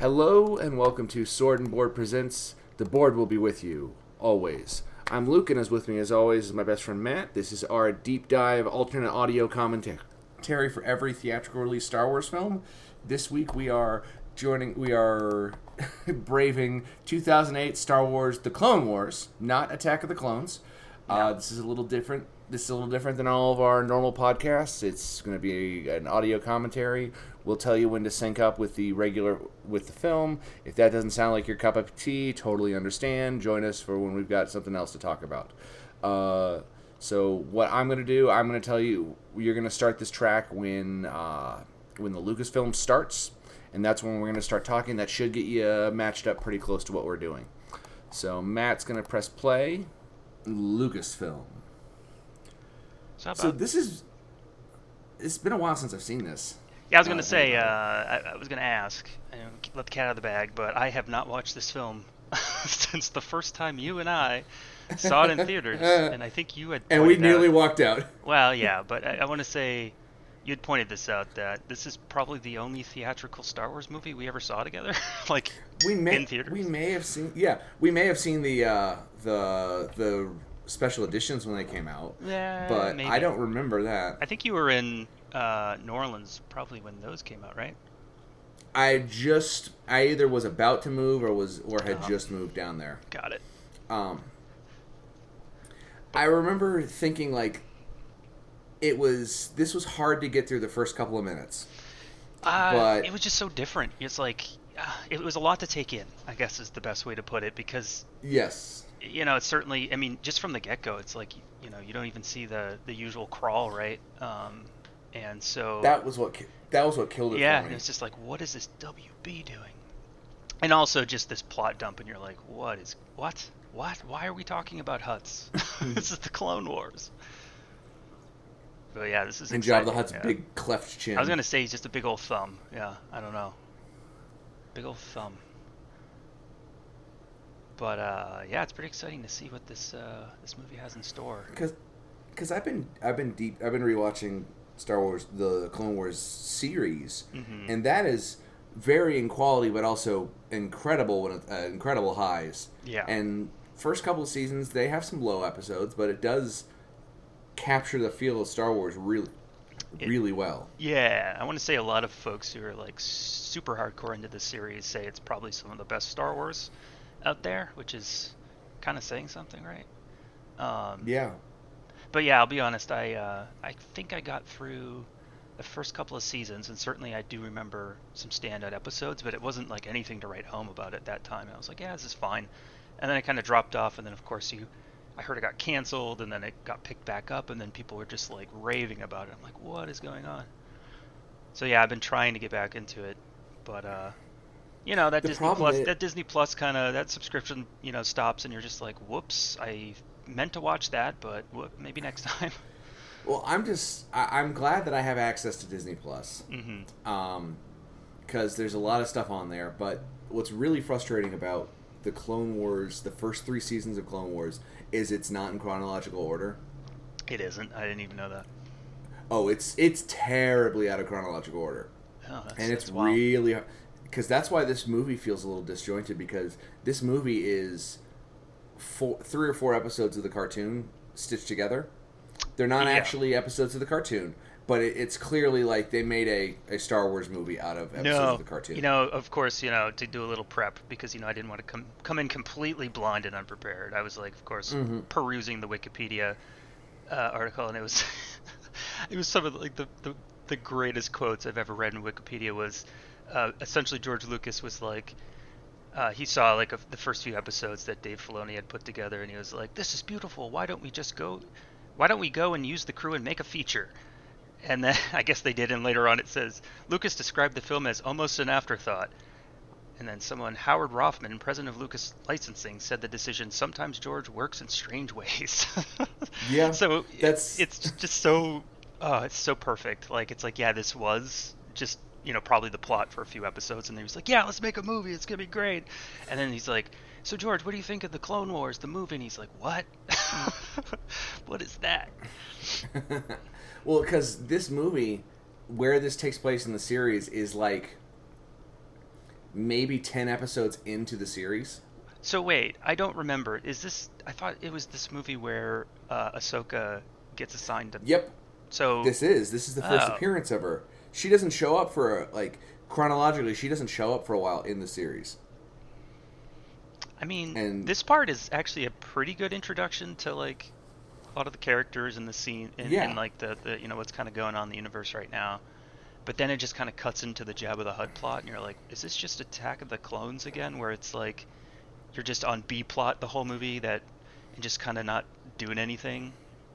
Hello and welcome to Sword and Board Presents. The board will be with you always. I'm Luke, and as with me as always is my best friend Matt. This is our deep dive alternate audio commentary for every theatrical release Star Wars film. This week we are joining, we are braving 2008 Star Wars: The Clone Wars, not Attack of the Clones. Uh, this is a little different. This is a little different than all of our normal podcasts. It's going to be an audio commentary. We'll tell you when to sync up with the regular with the film. If that doesn't sound like your cup of tea, totally understand. Join us for when we've got something else to talk about. Uh, so what I'm going to do, I'm going to tell you, you're going to start this track when uh, when the Lucasfilm starts, and that's when we're going to start talking. That should get you uh, matched up pretty close to what we're doing. So Matt's going to press play. Lucasfilm. So this is. It's been a while since I've seen this. Yeah, I was gonna uh, say. Uh, I, I, was gonna ask. Let the cat out of the bag, but I have not watched this film since the first time you and I saw it in theaters, and I think you had. And we nearly out, walked out. Well, yeah, but I, I want to say you had pointed this out that this is probably the only theatrical Star Wars movie we ever saw together, like we may, in theaters. We may have seen, yeah, we may have seen the uh, the the special editions when they came out. Yeah, but maybe. I don't remember that. I think you were in uh, New Orleans probably when those came out, right? I just I either was about to move or was or had uh-huh. just moved down there. Got it. Um, I remember thinking like it was this was hard to get through the first couple of minutes. Uh, but it was just so different. It's like uh, it was a lot to take in. I guess is the best way to put it because yes, you know, it's certainly. I mean, just from the get go, it's like you know, you don't even see the the usual crawl, right? Um, and so that was what that was what killed it. Yeah, and it's just like, what is this WB doing? And also just this plot dump, and you're like, what is what? What? Why are we talking about Hutts? this is the Clone Wars. But yeah, this is. And Jabba the Hutt's yeah. big cleft chin. I was gonna say he's just a big old thumb. Yeah, I don't know. Big old thumb. But uh, yeah, it's pretty exciting to see what this uh, this movie has in store. Because, because I've been I've been deep I've been rewatching Star Wars the Clone Wars series, mm-hmm. and that is varying quality, but also incredible uh, incredible highs. Yeah. And first couple of seasons they have some low episodes, but it does capture the feel of Star Wars really really well. Yeah, I want to say a lot of folks who are like super hardcore into the series say it's probably some of the best Star Wars out there, which is kind of saying something, right? Um, yeah. But yeah, I'll be honest. I uh, I think I got through the first couple of seasons, and certainly I do remember some standout episodes, but it wasn't like anything to write home about at that time. I was like, yeah, this is fine. And then I kind of dropped off, and then of course you, I heard it got canceled, and then it got picked back up, and then people were just like raving about it. I'm like, what is going on? So yeah, I've been trying to get back into it, but uh, you know that the Disney Plus is... that Disney Plus kind of that subscription you know stops and you're just like whoops I meant to watch that but whoop, maybe next time. Well, I'm just I, am glad that I have access to Disney Plus. Mm-hmm. Um, because there's a lot of stuff on there. But what's really frustrating about the Clone Wars, the first three seasons of Clone Wars, is it's not in chronological order. It isn't. I didn't even know that. Oh, it's it's terribly out of chronological order. Oh, and it's really hard because that's why this movie feels a little disjointed because this movie is four, three or four episodes of the cartoon stitched together. They're not yeah. actually episodes of the cartoon, but it, it's clearly like they made a, a Star Wars movie out of episodes no, of the cartoon. You know, of course, you know, to do a little prep because you know I didn't want to come come in completely blind and unprepared. I was like, of course, mm-hmm. perusing the Wikipedia uh, article, and it was it was some of the, like the, the the greatest quotes I've ever read in Wikipedia was uh, essentially George Lucas was like, uh, he saw like a, the first few episodes that Dave Filoni had put together, and he was like, "This is beautiful. Why don't we just go? Why don't we go and use the crew and make a feature?" And then I guess they did, and later on it says Lucas described the film as almost an afterthought. And then someone, Howard Roffman, president of Lucas Licensing, said the decision sometimes George works in strange ways. yeah. So that's it's just so, uh, it's so perfect. Like it's like yeah, this was just you know probably the plot for a few episodes and he was like yeah let's make a movie it's gonna be great and then he's like so george what do you think of the clone wars the movie and he's like what what is that well because this movie where this takes place in the series is like maybe 10 episodes into the series. So wait, I don't remember. Is this? I thought it was this movie where uh, Ahsoka gets assigned to. Yep. So This is this is the first Oh. appearance of her. She doesn't show up for like chronologically. She doesn't show up for a while in the series. I mean, and- this part is actually a pretty good introduction to like a lot of the characters in the scene and, Yeah. and like the, the you know what's kind of going on in the universe right now. But then it just kind of cuts into the Jabba the Hutt plot, and you're like, is this just Attack of the Clones again, where it's like you're just on B plot the whole movie that and just kind of not doing anything?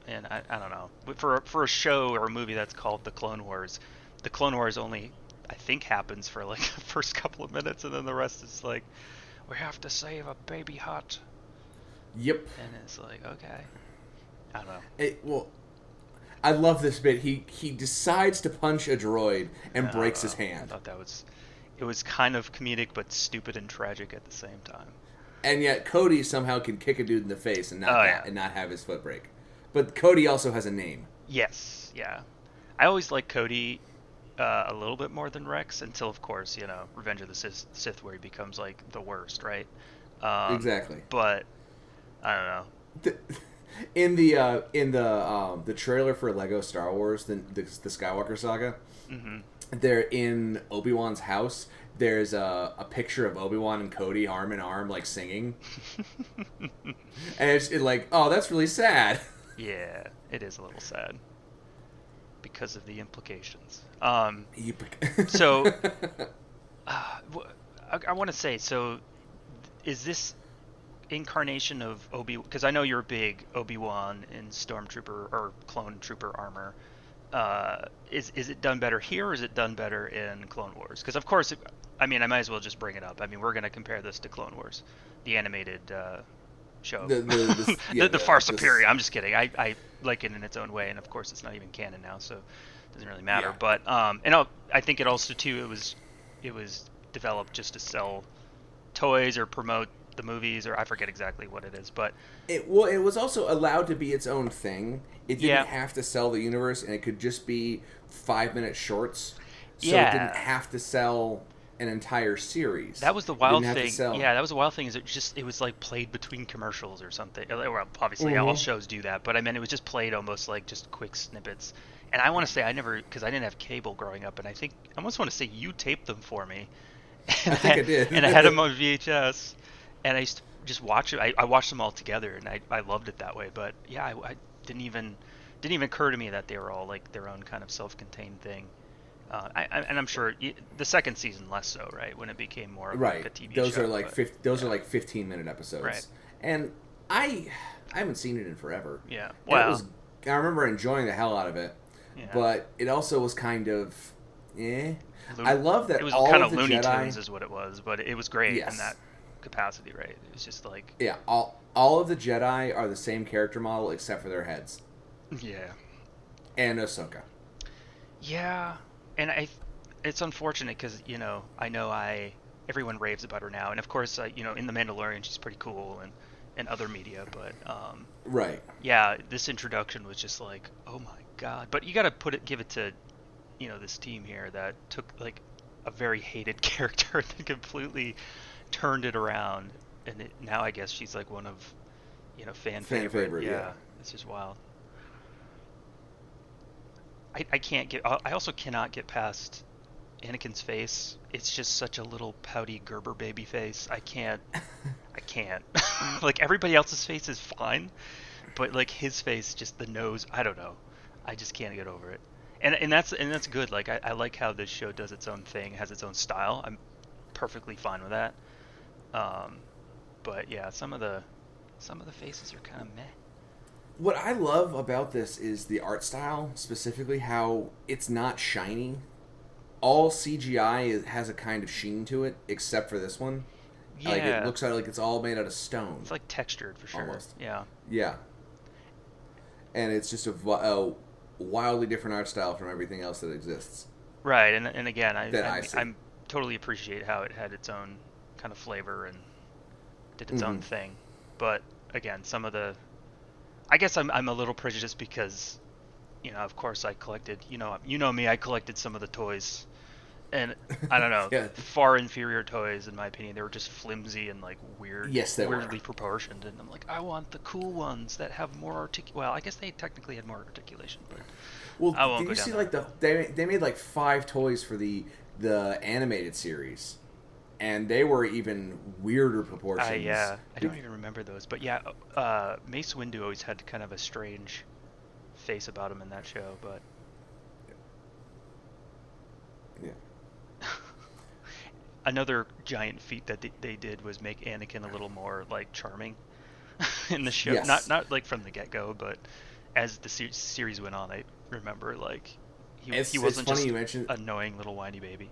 And I, I don't know. For for a show or a movie that's called The Clone Wars, the Clone Wars only I think happens for like the first couple of minutes, and then the rest is like we have to save a baby Hutt Yep. and it's like okay i don't know It, well, I love this bit. He he decides to punch a droid and breaks his know. i hand, thought that was it was kind of comedic but stupid and tragic at the same time and yet Cody somehow can kick a dude in the face and not Oh, yeah. and not have his foot break. But Cody also has a name. yes yeah i always like cody uh, a little bit more than rex until of course you know revenge of the sith, sith where he becomes like the worst right um, exactly. but i don't know The- in the uh, in the um, the trailer for Lego Star Wars, the the, the Skywalker saga, hmm they're in Obi Wan's house. There's a, a picture of Obi Wan and Cody arm in arm, like singing, and it's it like, oh, that's really sad. yeah it is a little sad because of the implications um So- Uh, I, I want to say so. Is this incarnation of Obi? Because I know you're a big Obi Wan in Stormtrooper or Clone Trooper armor. Uh, is is it done better here, or is it done better in Clone Wars? Because of course, it, I mean, I might as well just bring it up. I mean, we're going to compare this to Clone Wars, the animated uh, show. The- the- the- yeah, the, the far superior. I'm just kidding. I, I like it in its own way, and of course, it's not even canon now, so it doesn't really matter. Yeah. But um, and I'll, I think it also too it was it was developed just to sell toys or promote the movies or I forget exactly what it is, but It well, it was also allowed to be its own thing. It didn't Yeah. have to sell the universe, and it could just be five minute shorts. So Yeah. it didn't have to sell an entire series. that was the wild didn't have to thing. Yeah, that was the wild thing. Is it just it was like played between commercials or something. Well, obviously all Mhm. shows do that, but I mean it was just played almost like just quick snippets. And I want to say I never because I didn't have cable growing up, and I think I almost want to say you taped them for me. And I think I did. and I had them on VHS, and I used to just watch it. I, I watched them all together, and I, I loved it that way. But yeah, I, I didn't even didn't even occur to me that they were all like their own kind of self-contained thing. Uh, I, I, and I'm sure y- the second season less so, right? When it became more of right. like a TV those show. are like but- 50, those are like fifteen minute episodes. Right. And I I haven't seen it in forever. Yeah. Wow. Was, I remember enjoying the hell out of it, yeah. but it also was kind of, eh. I love that it was all kind of of the Looney Jedi. Tunes is what it was, but it was great Yes. in that capacity, right? It was just like Yeah, all all of the Jedi are the same character model except for their heads yeah. and Ahsoka. Yeah, and I, it's unfortunate because you know I know I everyone raves about her now, and of course uh, you know in the Mandalorian she's pretty cool and and other media, but um, Right. yeah, this introduction was just like oh my god. But you got to put it, give it to you know this team here that took like a very hated character and completely turned it around, and it, now I guess she's like one of you know fan, Fan favorite. favorite, yeah, yeah. it's just wild. I, I can't get. I also cannot get past Anakin's face. It's just such a little pouty Gerber baby face. I can't. I can't. like everybody else's face is fine, but like his face, just the nose. I don't know. I just can't get over it. And and that's and that's good. Like I, I like how this show does its own thing, has its own style. I'm perfectly fine with that. Um, but yeah, some of the some of the faces are kind of meh. What I love about this is the art style, specifically how it's not shiny. All CGI is, has a kind of sheen to it, except for this one. Yeah, Like it looks like it's all made out of stone. it's like textured for sure. Almost. Yeah. Yeah. And it's just a, a wildly different art style from everything else that exists. Right, and and again, I, I, I I'm totally appreciate how it had its own kind of flavor and did its own Mhm. thing. But again, some of the, I guess I'm I'm a little prejudiced because, you know, of course I collected, you know, you know me, I collected some of the toys, and I don't know, Yeah. far inferior toys in my opinion. They were just flimsy and like weird, Yes, they were. weirdly proportioned. And I'm like, I want the cool ones that have more artic. Well, I guess they technically had more articulation, but Well, I won't did you see that like the they they made like five toys for the the animated series, and they were even weirder proportions. I yeah, I don't even remember those. But yeah, uh, Mace Windu always had kind of a strange face about him in that show, but Yeah. another giant feat that they, they did was make Anakin a little more like charming in the show. Yes. Not not like from the get go, but as the se- series went on, I remember like he, It's- he wasn't just mentioned- annoying little whiny baby.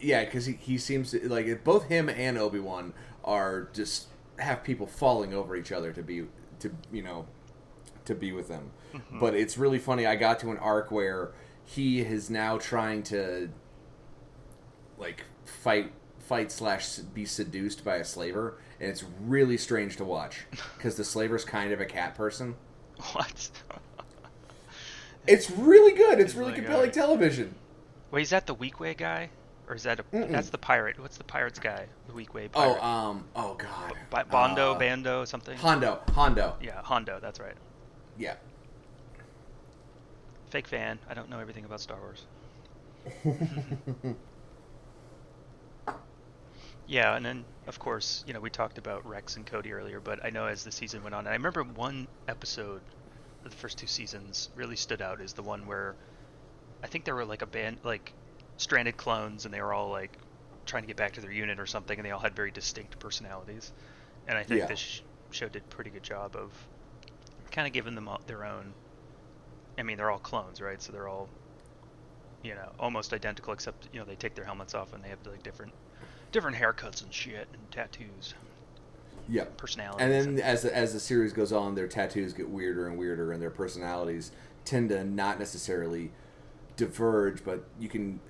Yeah, because he, he seems to, like both him and Obi Wan are just have people falling over each other to be to you know to be with them. Mm-hmm. But it's really funny. I got to an arc where he is now trying to like fight fight slash be seduced by a slaver, and it's really strange to watch because the slaver's kind of a cat person. What? It's really good. It's Oh really compelling television. Wait, is that the Weequay guy, or is that a Mm-mm. that's the pirate? What's the pirate's guy? The Weequay Oh, um, oh god, Ba- Bondo, Uh, Bando, something. Hondo, Hondo. Yeah, Hondo. That's right. Yeah. Fake fan. I don't know everything about Star Wars. Yeah, and then of course, you know, we talked about Rex and Cody earlier, but I know as the season went on, and I remember one episode of the first two seasons really stood out is the one where I think there were like a band like stranded clones and they were all like trying to get back to their unit or something and they all had very distinct personalities. And I think Yeah. this sh- show did a pretty good job of kind of giving them all their own I mean, they're all clones, right? So they're all you know, almost identical except, you know, they take their helmets off and they have like different different haircuts and shit and tattoos, Yeah. personalities. And then as the, as the series goes on, their tattoos get weirder and weirder, and their personalities tend to not necessarily diverge, but you can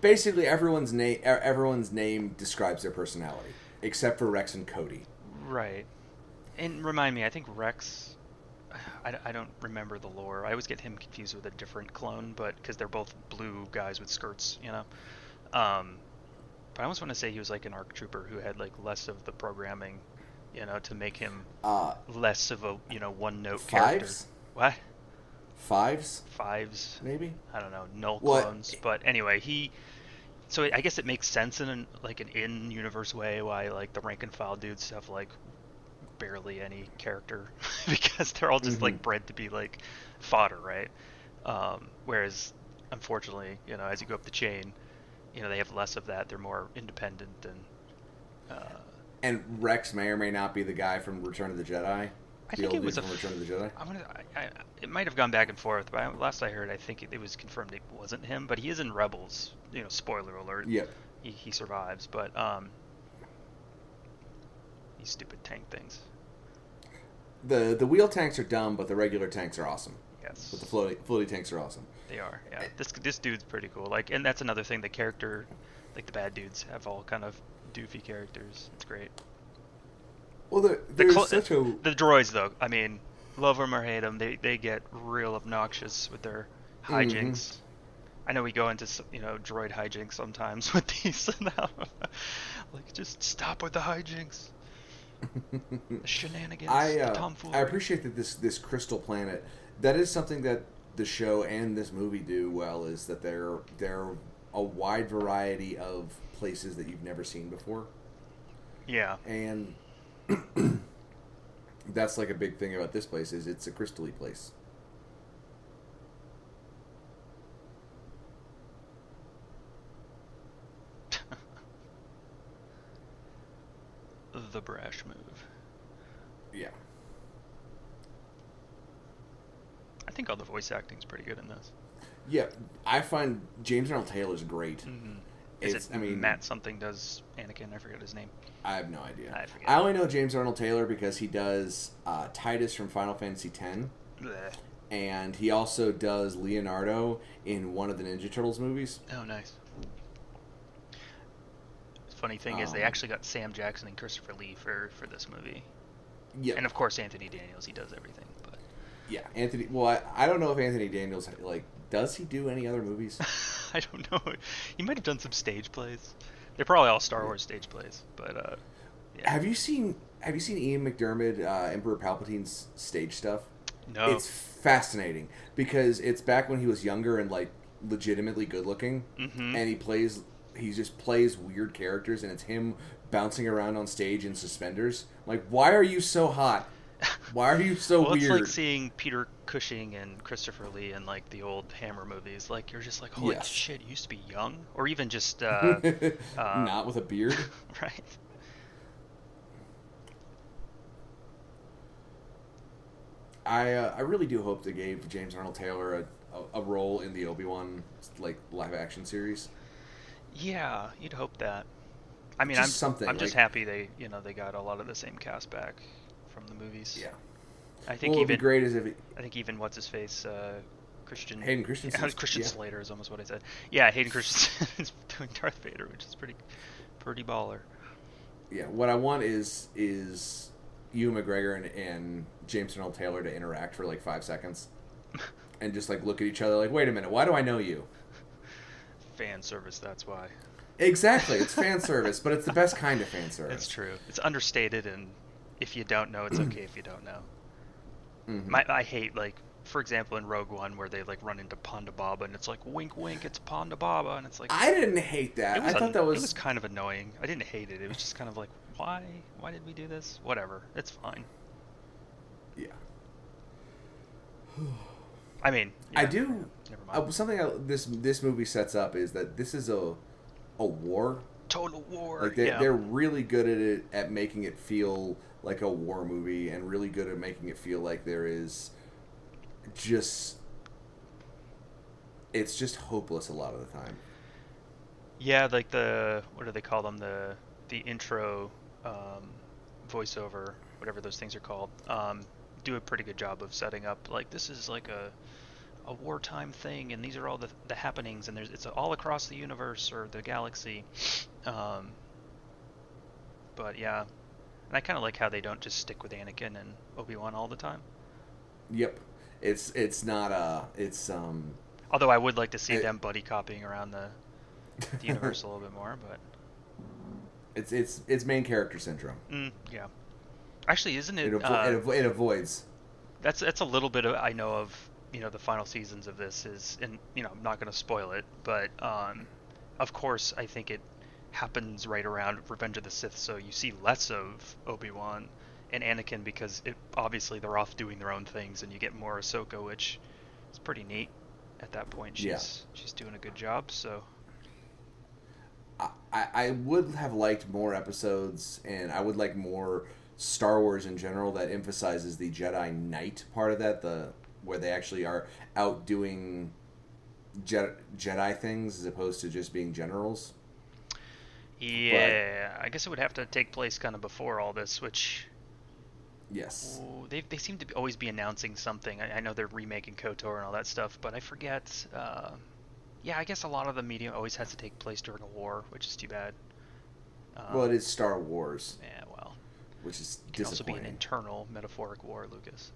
basically everyone's name everyone's name describes their personality, except for Rex and Cody. Right. And remind me, I think Rex. I, I don't remember the lore. I always get him confused with a different clone, but because they're both blue guys with skirts, you know. Um, but I almost want to say he was like an ARC trooper who had like less of the programming, you know, to make him Uh, less of a you know one note character. What fives, fives? maybe. I don't know, null What- clones. But anyway, he. So I guess it makes sense in an, like an in-universe way why like the rank and file dudes have like barely any character because they're all just like Mhm. bred to be like fodder, right? Um, whereas unfortunately, you know, as you go up the chain, you know, they have less of that. They're more independent and. Uh, And Rex may or may not be the guy from Return of the Jedi. I think it was a, Return of the Jedi. I'm gonna, I, I, it might have gone back and forth, but I, last I heard, I think it, it was confirmed it wasn't him. But he is in Rebels. You know, spoiler alert. Yep. He, he survives, but um, these stupid tank things. The the wheel tanks are dumb, but the regular tanks are awesome. Yes, But the floaty floaty tanks are awesome. they are. Yeah, this this dude's pretty cool. Like, and that's another thing. The character, like the bad dudes, have all kind of doofy characters. It's great. Well, there, The clo- such a The droids, though, I mean, love them or hate them, they they get real obnoxious with their hijinks. I know we go into you know droid hijinks sometimes with these now. like, just stop with the hijinks, the shenanigans, I the uh. I appreciate that this this crystal planet that is something that the show and this movie do well is that they're they're a wide variety of places that you've never seen before Yeah, and that's like a big thing about this place is it's a crystally place the brash move. yeah I think all the voice acting's pretty good in this. yeah I find James Arnold Taylor's great Mm-hmm. Is It's- it I mean- Matt something does Anakin? I forget his name. I have no idea I forget. I only know James Arnold Taylor because he does uh, Tidus from Final Fantasy X Bleh. and he also does Leonardo in one of the Ninja Turtles movies. Oh, nice. Funny thing is, they Um, actually got Sam Jackson and Christopher Lee for for this movie, Yeah, and of course Anthony Daniels. He does everything, but yeah. Anthony. Well, I, I don't know if Anthony Daniels like does he do any other movies? I don't know. He might have done some stage plays. They're probably all Star Wars stage plays, but uh, yeah. Have you seen Have you seen Ian McDiarmid, uh, Emperor Palpatine's stage stuff? no. It's fascinating because it's back when he was younger and like legitimately good looking, Mhm. and he plays. He just plays weird characters, and it's him bouncing around on stage in suspenders. Like, why are you so hot? Why are you so well, it's like seeing Peter Cushing and Christopher Lee in like the old Hammer movies. Like you're just like, holy Yes. shit, he used to be young, or even just uh, uh, Not with a beard. right. I uh, I really do hope they gave James Arnold Taylor a, a, a role in the Obi Wan like live action series. Yeah, you'd hope that. I mean, Just I'm something, I'm just like- happy they you know they got a lot of the same cast back from the movies. Yeah. I think well, even great as if it, I think even what's his face uh, Christian Hayden Christensen. Yeah, Christian yeah. Slater is almost what I said. Yeah, Hayden Christensen is doing Darth Vader, which is pretty pretty baller. yeah, what I want is is Ewan McGregor and, and James Arnold Taylor to interact for like five seconds, and just like look at each other like, wait a minute, why do I know you? Fan service, that's why. Exactly, it's fan service, but it's the best kind of fan service. It's true. It's understated, and if you don't know, it's okay if you don't know. Mhm. My, I hate like, for example, in Rogue One, where they like run into Ponda Baba, and it's like wink, wink, it's Ponda Baba, and it's like I didn't hate that. I thought un- that it was, was kind of annoying. I didn't hate it. It was just kind of like, why, why did we do this? Whatever, it's fine. yeah. I mean, I do. Never mind. Uh, something I, this this movie sets up is that this is a a war. Total War. Like they, yeah. they're really good at it at making it feel like a war movie, and really good at making it feel like there is just it's just hopeless a lot of the time. Yeah, like the what do they call them? The the intro um, voiceover, whatever those things are called. Um, do a pretty good job of setting up like this is like a a wartime thing, and these are all the the happenings, and there's it's all across the universe or the galaxy. Um, but yeah, and I kind of like how they don't just stick with Anakin and Obi Wan all the time. Yep, it's it's not uh it's um Although I would like to see It- them buddy copying around the the universe a little bit more, but. it's it's it's main character syndrome. Mm, yeah. Actually, isn't It it? avo- uh, it, avo- it avoids. that's that's a little bit of I know of. You know, the final seasons of this is, and you know, I'm not going to spoil it, but um, of course, I think it happens right around Revenge of the Sith, so you see less of Obi Wan and Anakin because it obviously they're off doing their own things, and you get more Ahsoka, which is pretty neat. At that point, she's Yeah. she's doing a good job. So I, I would have liked more episodes, and I would like more Star Wars in general that emphasizes the Jedi Knight part of that, the where they actually are out doing Je- Jedi things as opposed to just being generals. Yeah, I guess it would have to take place kind of before all this, which Yes. Oh, they they seem to be, always be announcing something. I, I know they're remaking KOTOR and all that stuff, but I forget. Uh, yeah, I guess a lot of the media always has to take place during a war, which is too bad. Um, Well, it is Star Wars, Yeah, well, which is it can also be an internal metaphoric war, Lucas.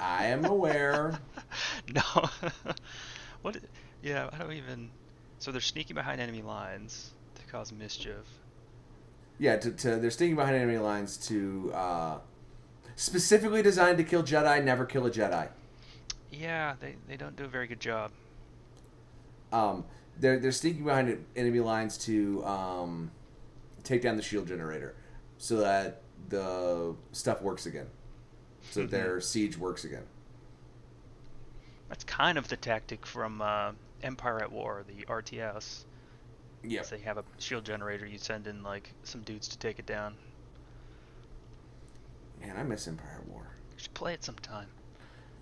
I am aware. no. what? Yeah, I don't even. So they're sneaking behind enemy lines cause mischief. Yeah, to, to they're sneaking behind enemy lines to uh, specifically designed to kill Jedi, never kill a Jedi. Yeah, they, they don't do a very good job. Um, they're they're sneaking behind enemy lines to um, take down the shield generator, so that the stuff works again, so that their siege works again. That's kind of the tactic from uh, Empire at War, the RTS. Yep. If they have a shield generator, you send in like some dudes to take it down. Man, I miss Empire War. You should play it sometime.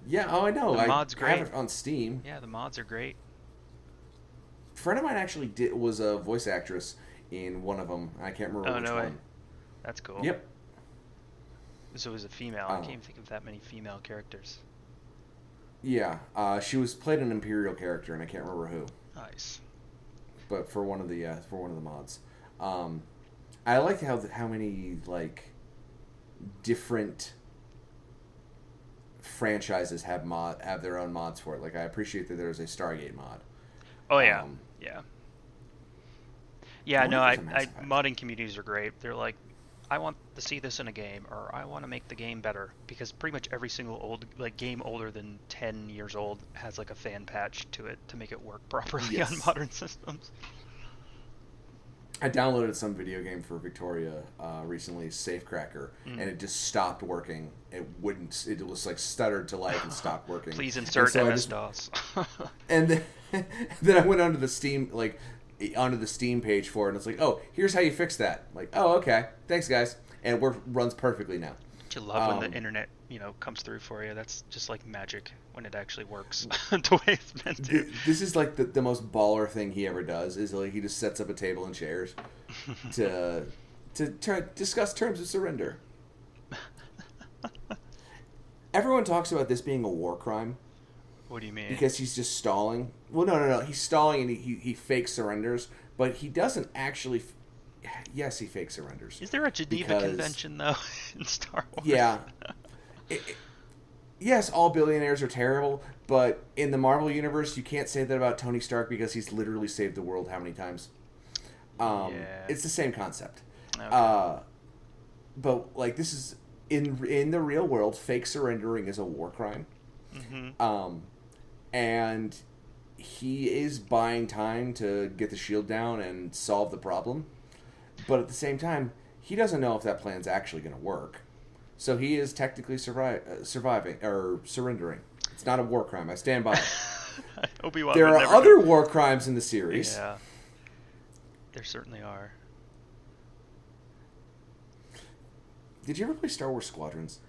Yeah. Oh, I know. The I mod's have great. it on Steam. Yeah, the mods are great. A friend of mine actually did was a voice actress in one of them. I can't remember Oh, which no way. one. That's cool. Yep. So it was a female. I Oh. can't even think of that many female characters. Yeah. Uh, she was played an Imperial character, and I can't remember who. Nice. But for one of the uh, for one of the mods. Um, I like how how many like different franchises have mod have their own mods for it. Like I appreciate that there's a Stargate mod. Oh yeah, Um, Yeah. Yeah, wonder no, I, I modding communities are great. They're like, I want to see this in a game, or I want to make the game better, because pretty much every single old like game older than ten years old has like a fan patch to it to make it work properly on modern systems. I downloaded some video game for Victoria uh, recently, Safecracker, Mm. and it just stopped working. It wouldn't. It was like stuttered to life and stopped working. Please And insert so MS just- DOS. And then, then I went onto the Steam like onto the Steam page for it, and it's like, oh, here's how you fix that. I'm like, oh, okay, thanks, guys, and it work, runs perfectly now. you love when Um, the internet, you know, comes through for you. That's just like magic when it actually works the way it's meant to. This is like the, the most baller thing he ever does. Is like he just sets up a table and chairs to to try discuss terms of surrender. Everyone talks about this being a war crime What do you mean? because he's just stalling. Well, no, no, no. He's stalling and he, he, he fake surrenders, but he doesn't actually. F- yes, he fake surrenders. Is there a Geneva because- Convention though in Star Wars? Yeah. It- it- yes, all billionaires are terrible, but in the Marvel universe, you can't say that about Tony Stark because he's literally saved the world how many times? Um, Yeah. It's the same concept. Okay. Uh, but like this is in in the real world, fake surrendering is a war crime. Mhm. Um, and he is buying time to get the shield down and solve the problem. But at the same time, he doesn't know if that plan's actually going to work. So he is technically survi- uh, surviving or surrendering. It's not a war crime. I stand by it. Obi Wan. there are other war crimes in the series. Yeah. There certainly are. Did you ever play Star Wars Squadrons?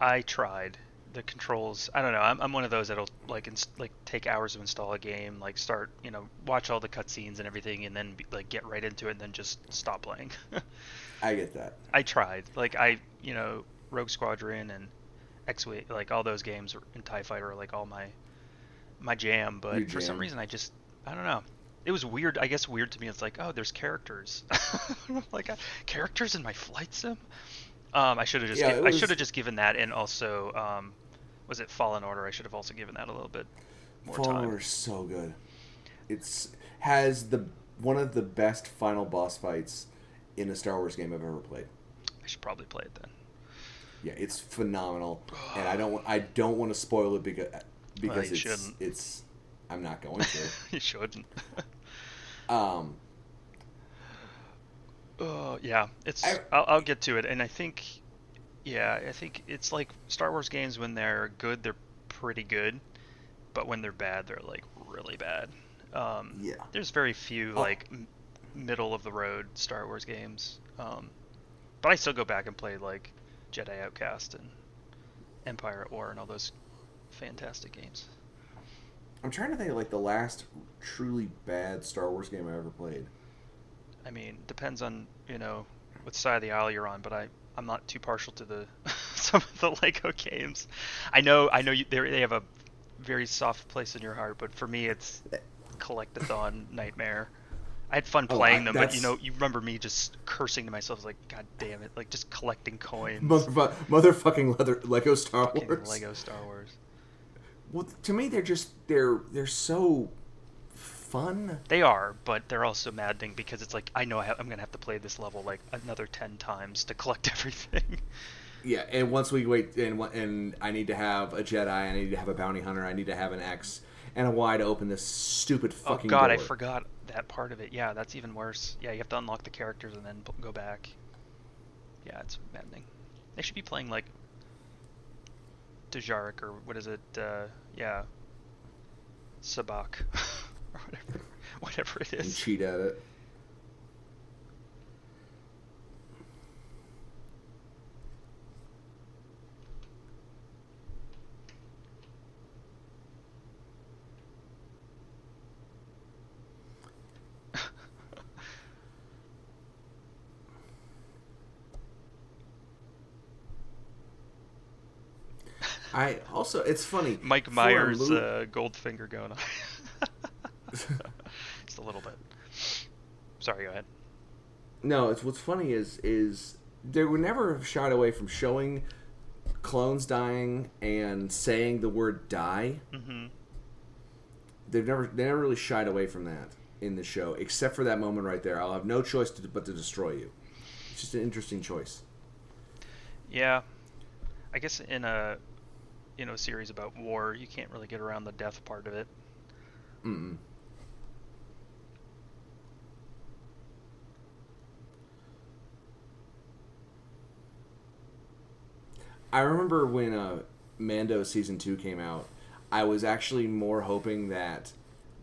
I tried the controls. I don't know. I'm, I'm one of those that'll like ins- like take hours to install a game, like start you know watch all the cutscenes and everything, and then be, like get right into it, and then just stop playing. I get that. I tried. Like I you know Rogue Squadron and X Wing, like all those games and Tie Fighter are like all my my jam. But Your for some reason, I just I don't know. It was weird. I guess weird to me. It's like oh, there's characters. like uh, characters in my flight sim. Um, I should have just Yeah, gi- it I should have just given that, and also um, was it Fallen Order? I should have also given that a little bit more Fallen time. Order is so good. It's has the one of the best final boss fights in a Star Wars game I've ever played. I should probably play it then. Yeah, it's phenomenal, and I don't I don't want to spoil it because because you it's shouldn't. it's I'm not going to. you shouldn't. um, Oh yeah, it's. I- will I'll get to it, and I think, yeah, I think it's like Star Wars games when they're good, they're pretty good, but when they're bad, they're like really bad. Um, Yeah. There's very few Oh. like m- middle of the road Star Wars games, um, but I still go back and play like Jedi Outcast and Empire at War and all those fantastic games. I'm trying to think of like the last truly bad Star Wars game I ever played. I mean, depends on you know what side of the aisle you're on, but I I'm not too partial to the some of the Lego games. I know I know you, they they have a very soft place in your heart, but for me it's Collectathon Nightmare. I had fun Oh, playing I- them, but you know you remember me just cursing to myself like God damn it, like just collecting coins. Motherfu- motherfucking leather Lego Star fucking Wars. Lego Star Wars. Well, to me, they're just they're they're so fun. They are, but they're also maddening because it's like I know I ha- I'm gonna have to play this level like another ten times to collect everything. Yeah, and once we wait, and and I need to have a Jedi, I need to have a bounty hunter, I need to have an X and a Y to open this stupid fucking. Oh fucking. god, I forgot that part of it. Yeah, that's even worse. Yeah, you have to unlock the characters and then go back. Yeah, it's maddening. They should be playing like Dejarik or what is it? Uh, yeah, Sabacc or whatever, whatever it and cheat at it. I also, it's funny. Mike Myers, uh, Goldfinger going on. Just a little bit. Sorry, go ahead. No, it's what's funny is is they were never shied away from showing clones dying and saying the word die. hmm They've never they never really shied away from that. in the show, except for that moment right there. I'll have no choice to, but to destroy you. It's just an interesting choice. Yeah, I guess in a you know series about war, you can't really get around the death part of it. Mm. I remember when uh, Mando season two came out, I was actually more hoping that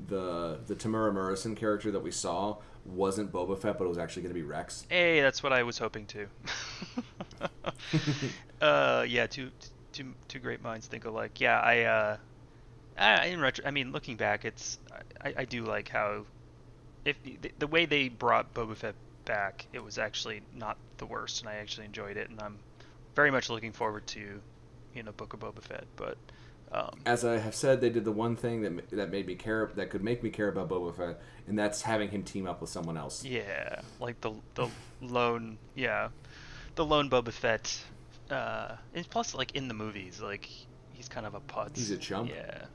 the the Temuera Morrison character that we saw wasn't Boba Fett, but it was actually going to be Rex. Hey, that's what I was hoping to. uh, yeah, two, two, two great minds think alike. Yeah, I, uh, I, in retro, I mean, looking back, it's, I, I do like how, if the, the way they brought Boba Fett back, it was actually not the worst, and I actually enjoyed it, and I'm very much looking forward to, you know, Book of Boba Fett, but. Um, As I have said, they did the one thing that that made me care that could make me care about Boba Fett, and that's having him team up with someone else. Yeah, like the the lone yeah, the lone Boba Fett. Uh, and plus, like in the movies, like he's kind of a putz. He's a chump. Yeah,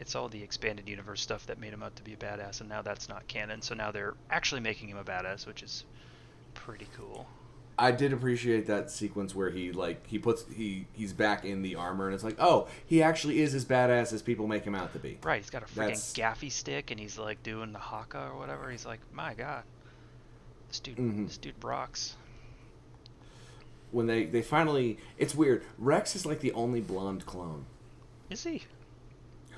it's all the expanded universe stuff that made him out to be a badass, and now that's not canon. So now they're actually making him a badass, which is pretty cool. I did appreciate that sequence where he like he puts he he's back in the armor and it's like oh he actually is as badass as people make him out to be. Right, he's got a freaking That's- gaffi stick, and he's like doing the haka or whatever. He's like, my god, this dude, Mhm. this dude rocks. When they they finally it's weird. Rex is like the only blonde clone. Is he?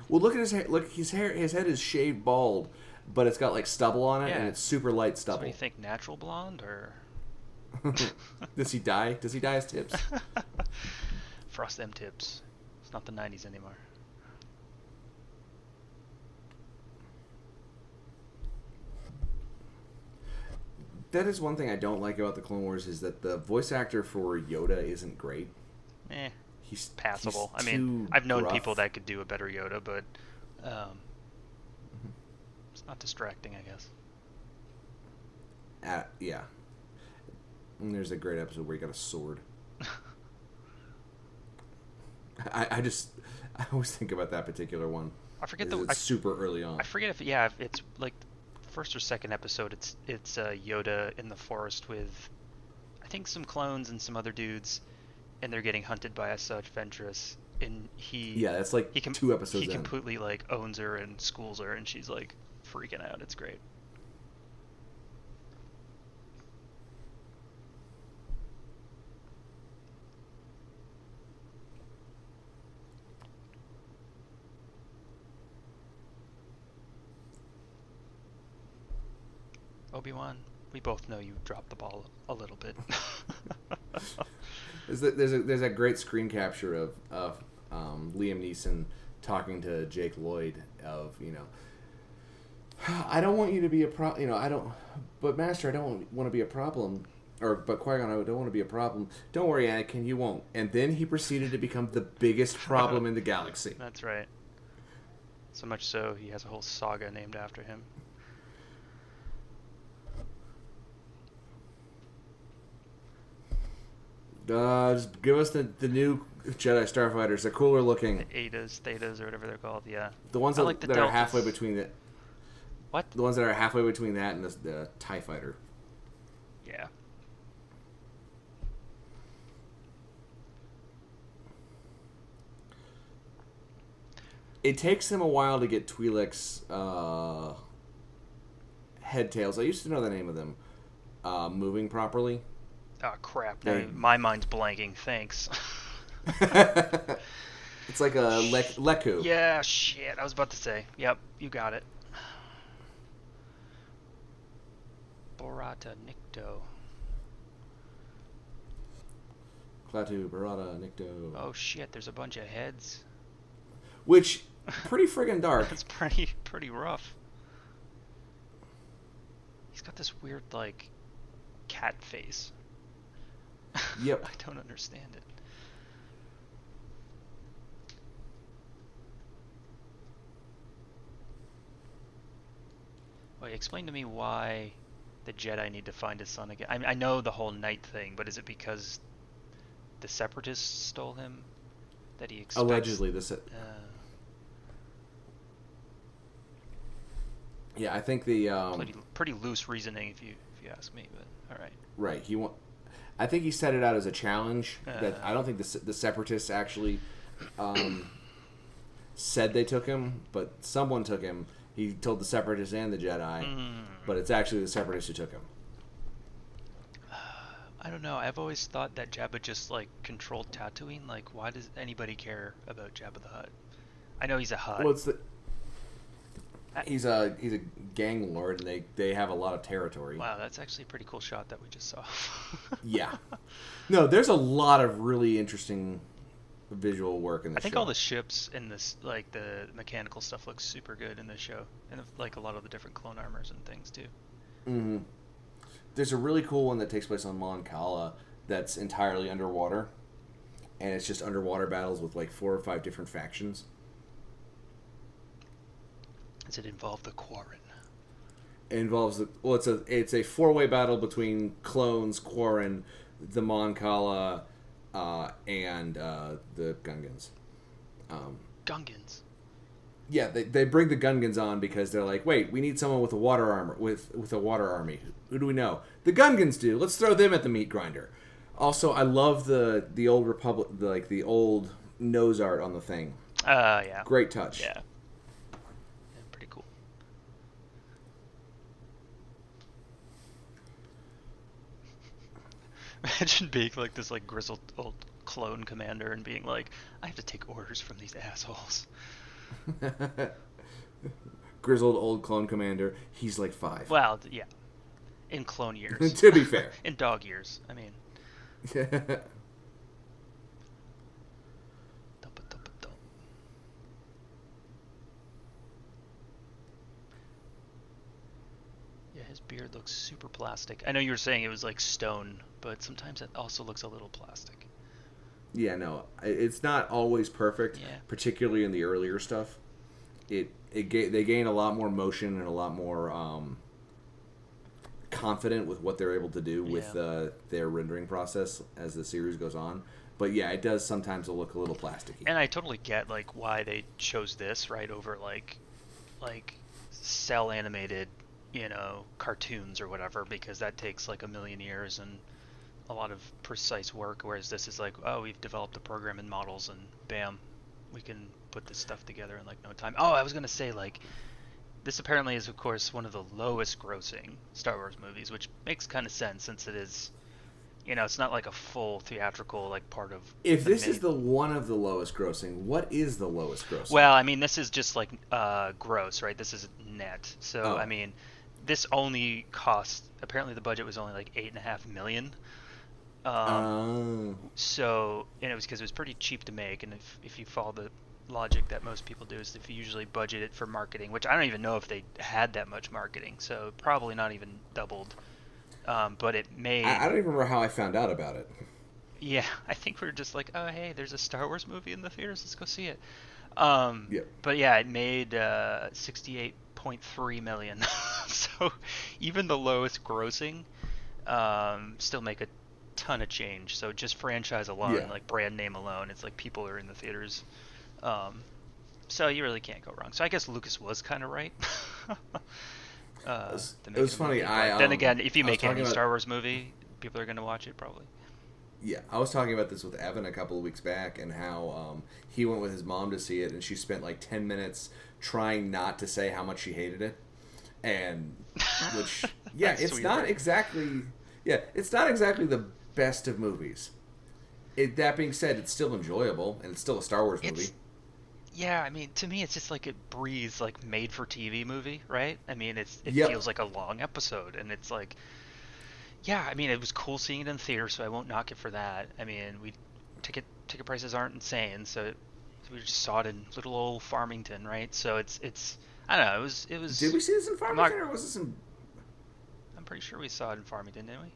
Well, look at his hair. Look, his hair. His head is shaved bald, but it's got like stubble on it, Yeah. and it's super light stubble. do you think, natural blonde or Does he die? Does he die as tips? Frost them tips. It's not the 90s anymore. that is one thing I don't like about the Clone Wars is that the voice actor for Yoda isn't great. Eh, He's passable. I mean, I've known gruff. people that could do a better Yoda, but um, it's not distracting, I guess. Uh, yeah. And there's a great episode where he got a sword. I, I just I always think about that particular one. I forget the I, super early on. I forget if yeah, if it's like first or second episode. It's it's uh, Yoda in the forest with I think some clones and some other dudes, and they're getting hunted by Asajj Ventress, and he yeah, that's like he com- two episodes he in. completely like owns her and schools her, and she's like freaking out. It's great. Obi Wan, we both know you dropped the ball a little bit. There's a, there's a there's a great screen capture of of um, Liam Neeson talking to Jake Lloyd of you know. I don't want you to be a pro. You know, I don't. But Master, I don't want to be a problem. Or, but Qui Gon, I don't want to be a problem. Don't worry, Anakin, you won't. And then he proceeded to become the biggest problem in the galaxy. That's right. So much so, he has a whole saga named after him. Uh, just give us the, the new Jedi Starfighters. They're cooler looking. The Adas, Thetas, or whatever they're called. Yeah. The ones that, like the that are halfway between the What? the ones that are halfway between that and the, the Tie Fighter. Yeah. It takes them a while to get Twi'lek's uh, head tails. I used to know the name of them. Uh, moving properly. Oh crap! My mind's blanking. Thanks. it's like a le- Leku. yeah. Shit. I was about to say. Yep. You got it. Borata Nikto. Klaatu, Barada, Nikto. Oh shit! There's a bunch of heads. Which, pretty friggin' dark. That's pretty pretty rough. He's got this weird like cat face. Yep. I don't understand it. Wait, explain to me why the Jedi need to find his son again. I, I know the whole night thing, but is it because the Separatists stole him? That he expects? Allegedly, this. Uh, Yeah, I think the um, Pretty, pretty loose reasoning, if you if you ask me. But all right. right. He want. I think he set it out as a challenge that Uh. I don't think the the separatists actually um, said they took him, but someone took him. He told the separatists and the Jedi, Mm, but it's actually the separatists who took him. I don't know. I've always thought that Jabba just like controlled Tatooine. Like, why does anybody care about Jabba the Hutt? I know he's a Hutt. Well, it's the. He's a he's a gang lord, and they they have a lot of territory. wow, that's actually a pretty cool shot that we just saw. Yeah. No, there's a lot of really interesting visual work in the. I think show. all the ships and this, like the mechanical stuff, looks super good in this show, and like a lot of the different clone armors and things too. hmm There's a really cool one that takes place on Mon Cala that's entirely underwater, and it's just underwater battles with like four or five different factions. Does it involve the Quarren? It involves the well, it's a it's a four way battle between clones, Quarren, the Mon Cala, uh, and uh, the Gungans. Um, Gungans. yeah, they, they bring the Gungans on because they're like, wait, we need someone with a water armor with with a water army. Who do we know? The Gungans do. Let's throw them at the meat grinder. Also, I love the the old Republic, the, like the old nose art on the thing. Uh, yeah. Great touch. Yeah. Pretty cool. Imagine being like this like grizzled old clone commander and being like, I have to take orders from these assholes. Grizzled old clone commander. He's like five. Well, yeah. In clone years. to be fair. In dog years. I mean. Dumpa dumpa dump. Yeah, his beard looks super plastic. I know you were saying it was like stone, but sometimes it also looks a little plastic. yeah, no, it's not always perfect, Yeah. particularly in the earlier stuff. It it ga- they gain a lot more motion and a lot more um, confident with what they're able to do with Yeah. uh, their rendering process as the series goes on. But yeah, it does sometimes look a little plasticky. And I totally get like why they chose this right over like like cell animated, you know, cartoons or whatever because that takes like a million years and a lot of precise work whereas this is like oh we've developed the program and models and bam we can put this stuff together in like no time. Oh, I was going to say like this apparently is of course one of the lowest grossing Star Wars movies, which makes kind of sense since it is you know, it's not like a full theatrical like part of if this main- is the one of the lowest grossing, what is the lowest grossing? well, I mean, this is just like uh, gross, right? This is net. So Oh. I mean, this only cost. Apparently, the budget was only like eight and a half million. Um, Oh. so and it was because it was pretty cheap to make, and if if you follow the logic that most people do is if you usually budget it for marketing, which I don't even know if they had that much marketing, so probably not even doubled. Um, but it made I, I don't even remember how I found out about it. yeah, I think we are just like, oh hey, there's a Star Wars movie in the theaters, let's go see it. Um, Yep. But yeah, it made uh, 68.3 million. so even the lowest grossing um, still make a ton of change. So just franchise alone, Yeah. like brand name alone, it's like people are in the theaters. Um, so you really can't go wrong. So I guess Lucas was kind of right. uh, was- it was funny, movie. I, But then um, again, if you make any about- Star Wars movie, people are going to watch it probably. Yeah, I was talking about this with Evan a couple of weeks back, and how um, he went with his mom to see it, and she spent like ten minutes trying not to say how much she hated it, and which yeah, it's sweet, not exactly yeah, it's not exactly the best of movies. It, that being said, it's still enjoyable, and it's still a Star Wars movie. It's- Yeah, I mean, to me, it's just like it breathes like made-for-TV movie, right? I mean, it's it Yep. feels like a long episode, and it's like, yeah, I mean, it was cool seeing it in the theater, so I won't knock it for that. I mean, we ticket ticket prices aren't insane, so it, we just saw it in little old Farmington, right? So it's it's I don't know, it was it was. Did we see this in not- Farmington, or was this in? I'm pretty sure we saw it in Farmington, didn't we?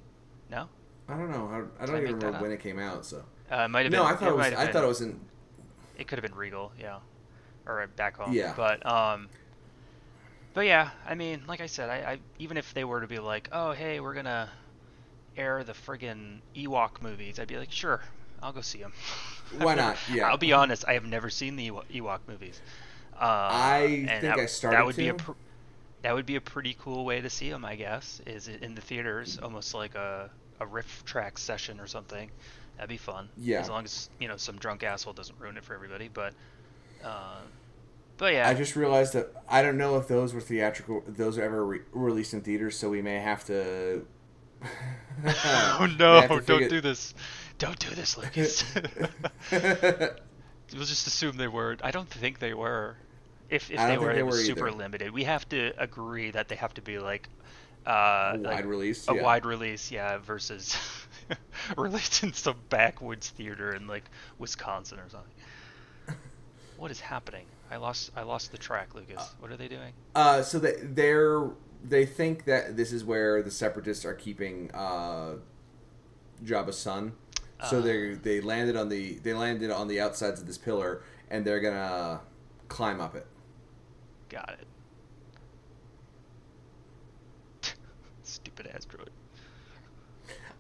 No, I don't know. I, I don't even remember when it came out. So uh, it might have no, been. I thought it was. I been- thought it was in. it could have been Regal, yeah, or back home. Yeah. But um, but yeah, I mean, like I said, I, I even if they were to be like, oh hey, we're gonna air the friggin' Ewok movies, I'd be like, sure, I'll go see them. Why not? Yeah. I'll be honest, I have never seen the Ewo- Ewok movies. Uh, I think that, I started That would be a. Pr- that would be a pretty cool way to see them, I guess. Is in the theaters, almost like a a riff track session or something. That'd be fun. Yeah. As long as you know some drunk asshole doesn't ruin it for everybody, but. Uh, but yeah, I just realized that I don't know if those were theatrical. Those are ever re- released in theaters, so we may have to. oh no! have to Don't figure- do this! Don't do this, Lucas. we'll just assume they weren't. I don't think they were. If if they were, they it was were super either. limited. We have to agree that they have to be like uh, a like wide release. a yeah. wide release, yeah, versus released in some backwoods theater in like Wisconsin or something. What is happening? I lost I lost the track, Lucas. What are they doing? Uh, so they they're they think that this is where the separatists are keeping uh, Jabba's son. So Ah. they they landed on the they landed on the outsides of this pillar, and they're gonna climb up it. Got it. Stupid asteroid.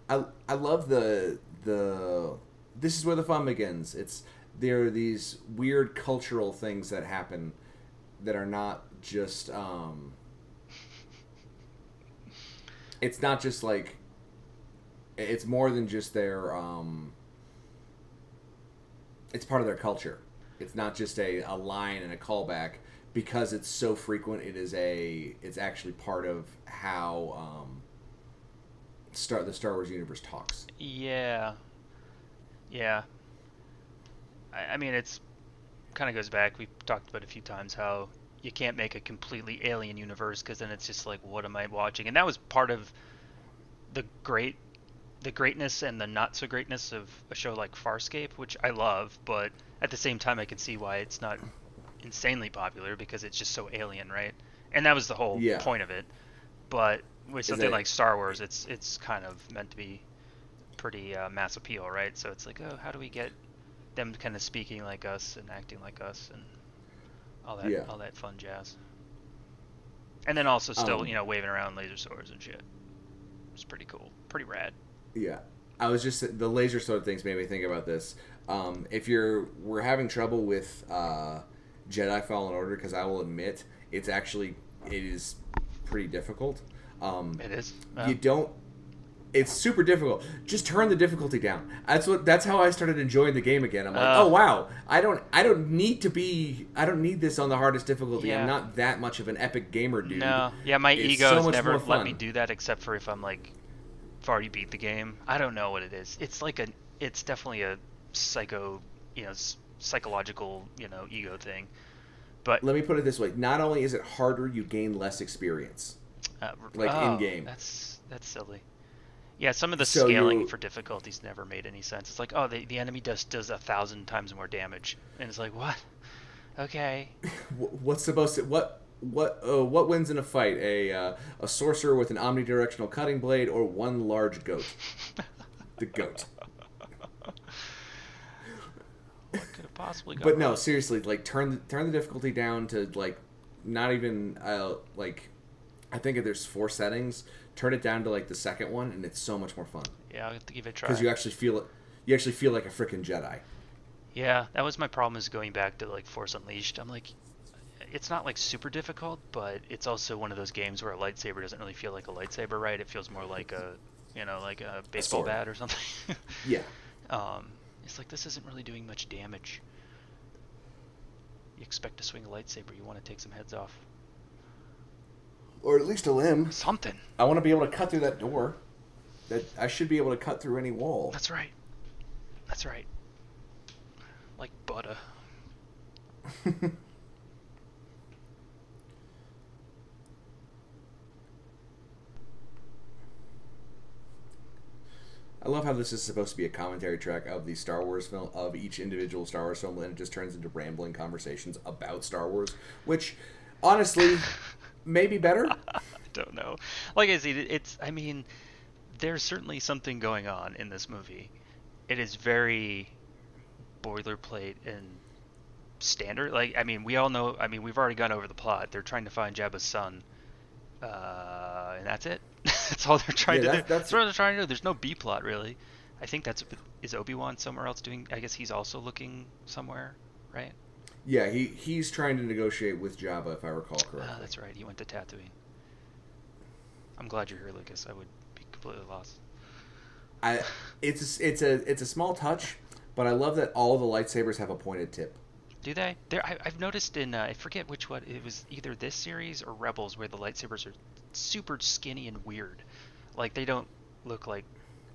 I I love the the this is where the fun begins. It's there are these weird cultural things that happen that are not just um it's not just like it's more than just their um it's part of their culture. It's not just a, a line and a callback because it's so frequent it is a it's actually part of how um Star the Star Wars universe talks. Yeah. Yeah. I, I mean, it's kind of goes back. We've talked about a few times how you can't make a completely alien universe because then it's just like, what am I watching? And that was part of the great, the greatness and the not so greatness of a show like Farscape, which I love, but at the same time, I can see why it's not insanely popular because it's just so alien, right? And that was the whole Yeah. point of it. But with something it- like Star Wars, it's it's kind of meant to be pretty uh, mass appeal, right? So it's like, oh, how do we get them kind of speaking like us and acting like us and all that Yeah. all that fun jazz. And then also still, Um, you know, waving around laser swords and shit. It's pretty cool, pretty rad. Yeah, I was just the laser sword things made me think about this. Um, if you're we're having trouble with uh, Jedi Fallen Order because I will admit it's actually it is pretty difficult. Um, It is. you don't. It's super difficult. Just turn the difficulty down. That's what. That's how I started enjoying the game again. I'm like, Uh. oh wow, I don't. I don't need to be. I don't need this on the hardest difficulty. Yeah. I'm not that much of an epic gamer, dude. No, yeah, my It's ego so has never let me do that except for if I'm like, already beat the game. I don't know what it is. It's like a, it's definitely a psycho, you know, psychological, you know, ego thing. But Let me put it this way: not only is it harder, you gain less experience. uh, like, oh, in-game. That's that's silly. Yeah, some of the So scaling you- for difficulties never made any sense. It's like, oh, the, the enemy does does a thousand times more damage, and it's like, what? Okay. What's supposed to what what uh, what wins in a fight? A uh, a sorcerer with an omnidirectional cutting blade or one large goat? the goat. What could have possibly gone But no, seriously, like turn the, turn the difficulty down to like not even uh, like I think there's four settings. Turn it down to like the second one, and it's so much more fun Yeah, I'll have to give it a try. because you actually feel it. You actually feel like a freaking Jedi. Yeah, that was my problem is going back to like Force Unleashed. I'm like it's not like super difficult, but it's also one of those games where a lightsaber doesn't really feel like a lightsaber, right? It feels more like a you know, like a baseball bat or something. Yeah. um it's like this isn't really doing much damage. You expect to swing a lightsaber, you want to take some heads off. Or at least a limb. Something. I want to be able to cut through that door. That I should be able to cut through any wall. That's right. That's right. Like butter. I love how this is supposed to be a commentary track of the Star Wars film of each individual Star Wars film, and it just turns into rambling conversations about Star Wars, which honestly may be better. I don't know. Like I said, it's. I mean, there's certainly something going on in this movie. It is very boilerplate and standard. Like, I mean, we all know. I mean, we've already gone over the plot. They're trying to find Jabba's son, uh, and that's it. that's all they're trying Yeah, to that- do. that's- That's what they're trying to do. There's no B plot really. I think that's is Obi Wan somewhere else doing. I guess he's also looking somewhere, right? Yeah, he he's trying to negotiate with Jabba, if I recall correctly. Ah, that's right. He went to Tatooine. I'm glad you're here, Lucas. I would be completely lost. I it's it's a it's a small touch, but I love that all the lightsabers have a pointed tip. Do they? There, I, I've noticed in uh, I forget which one it was either this series or Rebels where the lightsabers are super skinny and weird, like they don't look like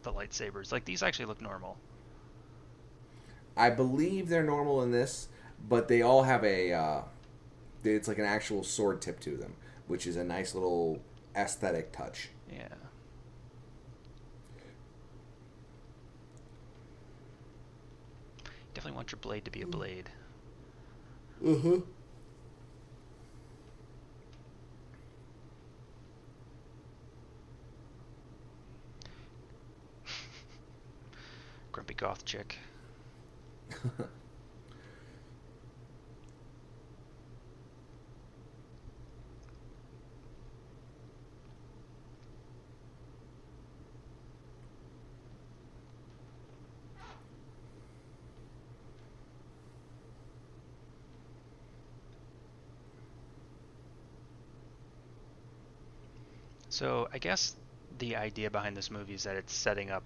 the lightsabers. Like these actually look normal. I believe they're normal in this, but they all have a uh, it's like an actual sword tip to them, which is a nice little aesthetic touch. Yeah. Definitely want your blade to be a blade. Uh-huh. Grumpy goth chick. So I guess the idea behind this movie is that it's setting up,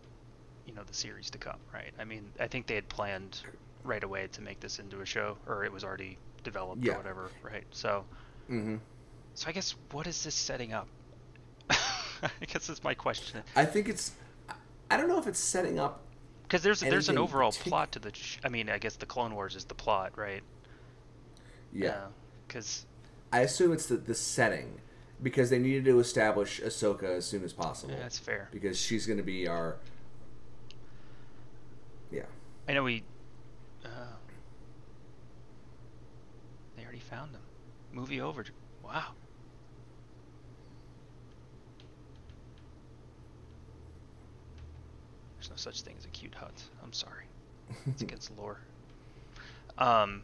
you know, the series to come, right? I mean, I think they had planned right away to make this into a show, or it was already developed Yeah. or whatever, right? So, Mm-hmm. so I guess what is this setting up? I guess that's my question. I think it's. I don't know if it's setting up. Because there's there's an overall partic- plot to the. Sh- I mean, I guess the Clone Wars is the plot, right? Yeah. Because I assume it's the, the setting because they needed to establish Ahsoka as soon as possible. Yeah, that's fair. Because she's going to be our. Yeah. I know we. Uh, they already found them. Movie over. Wow. There's no such thing as a cute Hutt. I'm sorry. It's against lore. Um.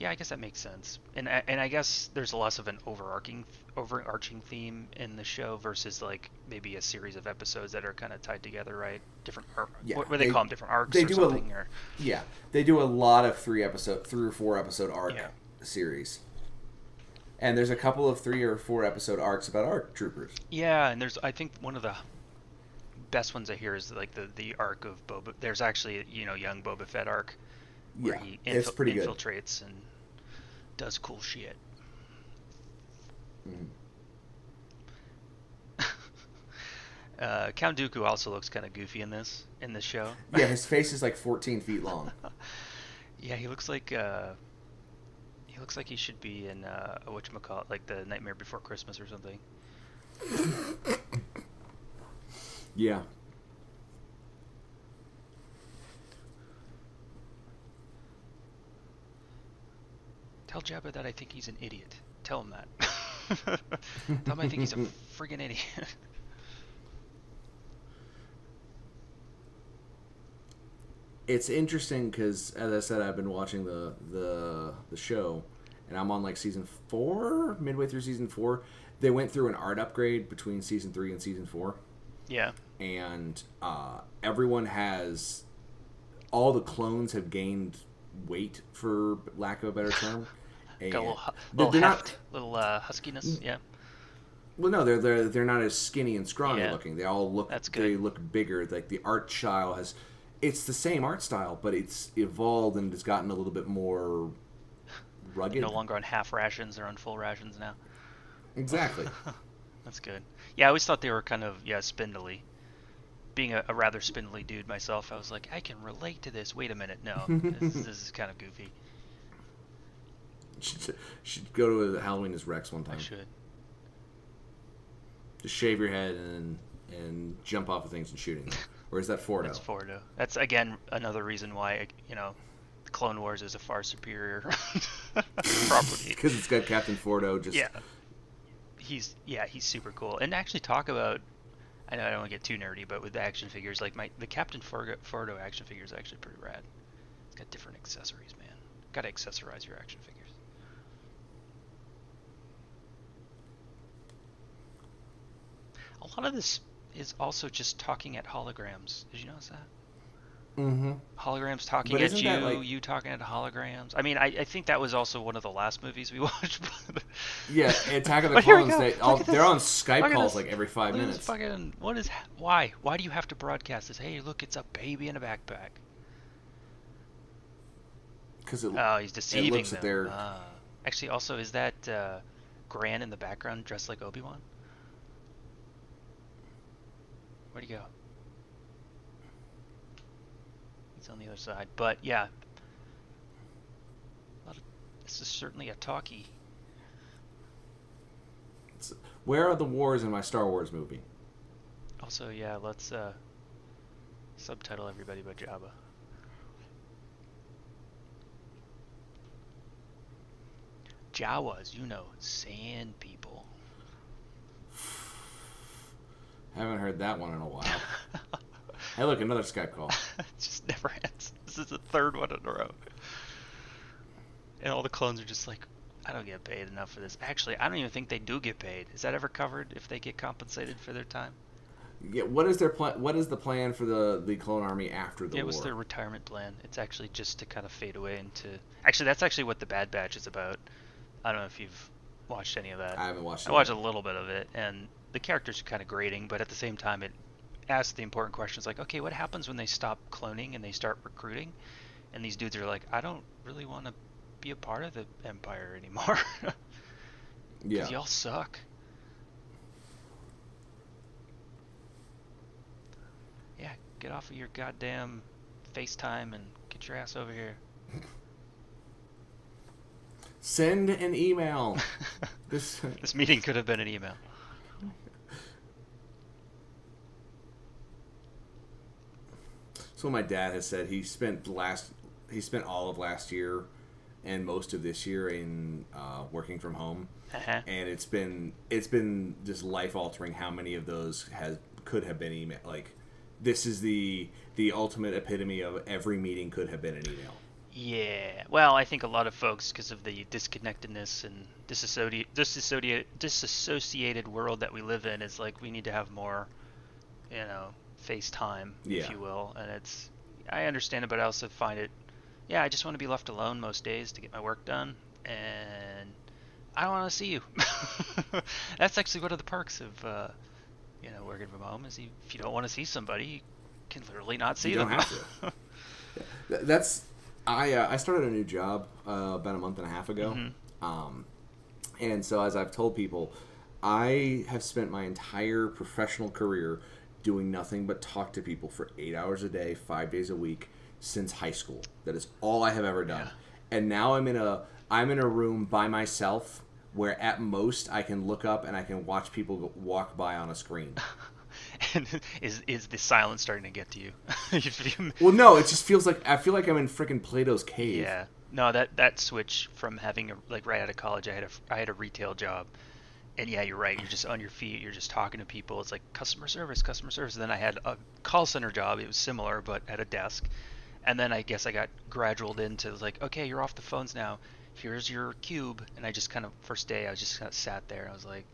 Yeah, I guess that makes sense. And I- and I guess there's less of an overarching overarching theme in the show versus like maybe a series of episodes that are kind of tied together, right? Different ar- Yeah, what, what do they, they- call them? Different arcs they or do a- something? or Yeah. They do a lot of three episode, three or four episode arc Yeah. series. And there's a couple of three or four episode arcs about ARC troopers. Yeah, and there's I think one of the best ones I hear is like the the arc of Boba. There's actually you know young Boba Fett arc where Yeah, he it's infil- pretty good. infiltrates and does cool shit. Mhm. Uh, Count Dooku also looks kind of goofy in this in this show. Yeah, his face is like 14 feet long. yeah, he looks like uh, he looks like he should be in uh, what you call it, like the Nightmare Before Christmas or something. Yeah. Tell Jabba that I think he's an idiot. Tell him that. Tell him I think he's a friggin' idiot. It's interesting because, as I said, I've been watching the, the the show, and I'm on like season four, midway through season four. They went through an art upgrade between season three and season four, yeah. and uh, everyone has all the clones have gained weight, for lack of a better term. And Got a little, little they're heft, not little uh, huskiness. Yeah. Well, no, they're they're they're not as skinny and scrawny Yeah. looking. They all look That's good. they look bigger. Like the art style has, it's the same art style, but it's evolved and it's gotten a little bit more rugged. No longer on half rations; they're on full rations now. Exactly. That's good. Yeah, I always thought they were kind of yeah spindly. Being a, a rather spindly dude myself, I was like, I can relate to this. Wait a minute, no, this, this is kind of goofy. should, should go to Halloween as Rex one I time. should. Just shave your head and and jump off of things and shooting. Or is that Fordo? That's Fordo. That's again another reason why you know, Clone Wars is a far superior property. Because it's got Captain Fordo. Just Yeah. He's yeah, he's super cool. And actually talk about I know I don't want to get too nerdy, but with the action figures, like my the Captain Fordo, Fordo action figure is actually pretty rad. It's got different accessories, man. Got to accessorize your action figures. A lot of this is also just talking at holograms. Did you notice that? Mm-hmm. Holograms talking at you, like- you talking at holograms. I mean, I, I think that was also one of the last movies we watched. but- Yeah, Attack of the Clones. They, all, they're on Skype Look calls like every five Look minutes. Fucking, what is why? Why do you have to broadcast this? Hey, look, it's a baby in a backpack. Because it, Oh, he's deceiving looks them. their- Ah. Actually, also, is that uh, Gran in the background dressed like Obi Wan? Where'd he go? He's on the other side. But yeah, a lot of- this is certainly a talkie. where are the wars in my Star Wars movie? Also, yeah, let's uh, subtitle everybody by Jabba. Jawas, you know, sand people. Haven't heard that one in a while. hey, look, another Skype call. just never ends. This is the third one in a row. And all the clones are just like, I don't get paid enough for this. Actually, I don't even think they do get paid. Is that ever covered if they get compensated for their time? Yeah, what is their plan? What is the plan for the the clone army after the it war? was their retirement plan. It's actually just to kind of fade away into. Actually, that's actually what the Bad Batch is about. I don't know if you've watched any of that. I haven't watched. I watched a little bit of it, and the characters are kind of grating, but at the same time, it asks the important questions like, okay, what happens when they stop cloning and they start recruiting? And these dudes are like, I don't really want to be a part of the Empire anymore. Yeah. y'all suck. Yeah, get off of your goddamn FaceTime and get your ass over here. Send an email. this. This meeting could have been an email. So my dad has said he spent last he spent all of last year and most of this year in uh, working from home, Uh-huh. and it's been it's been just life altering. How many of those has could have been email? Like this is the the ultimate epitome of every meeting could have been an email. Yeah. Well, I think a lot of folks, because of the disconnectedness and disassociated, disassociated world that we live in, is like we need to have more, you know, FaceTime, Yeah. if you will. And it's, I understand it, but I also find it, yeah, I just want to be left alone most days to get my work done, and I don't want to see you. That's actually one of the perks of, uh, you know, working from home is if you don't want to see somebody, you can literally not see You don't them. have to. That's I uh, I started a new job uh, about a month and a half ago, Mhm. um, and so as I've told people, I have spent my entire professional career doing nothing but talk to people for eight hours a day, five days a week since high school. That is all I have ever done, and now I'm in a I'm in a room by myself where at most I can look up and I can watch people go- walk by on a screen. and is is the silence starting to get to you? You Well, no, it just feels like I feel like I'm in freaking Plato's cave. yeah. No, that that switch from having a, like right out of college, I had a I had a retail job, and yeah, you're right. You're just on your feet. You're just talking to people. It's like customer service, customer service. And then I had a call center job. It was similar, but at a desk. And then I guess I got gradualed into like, okay, you're off the phones now. Here's your cube. And I just kind of first day, I just kind of sat there. I was like,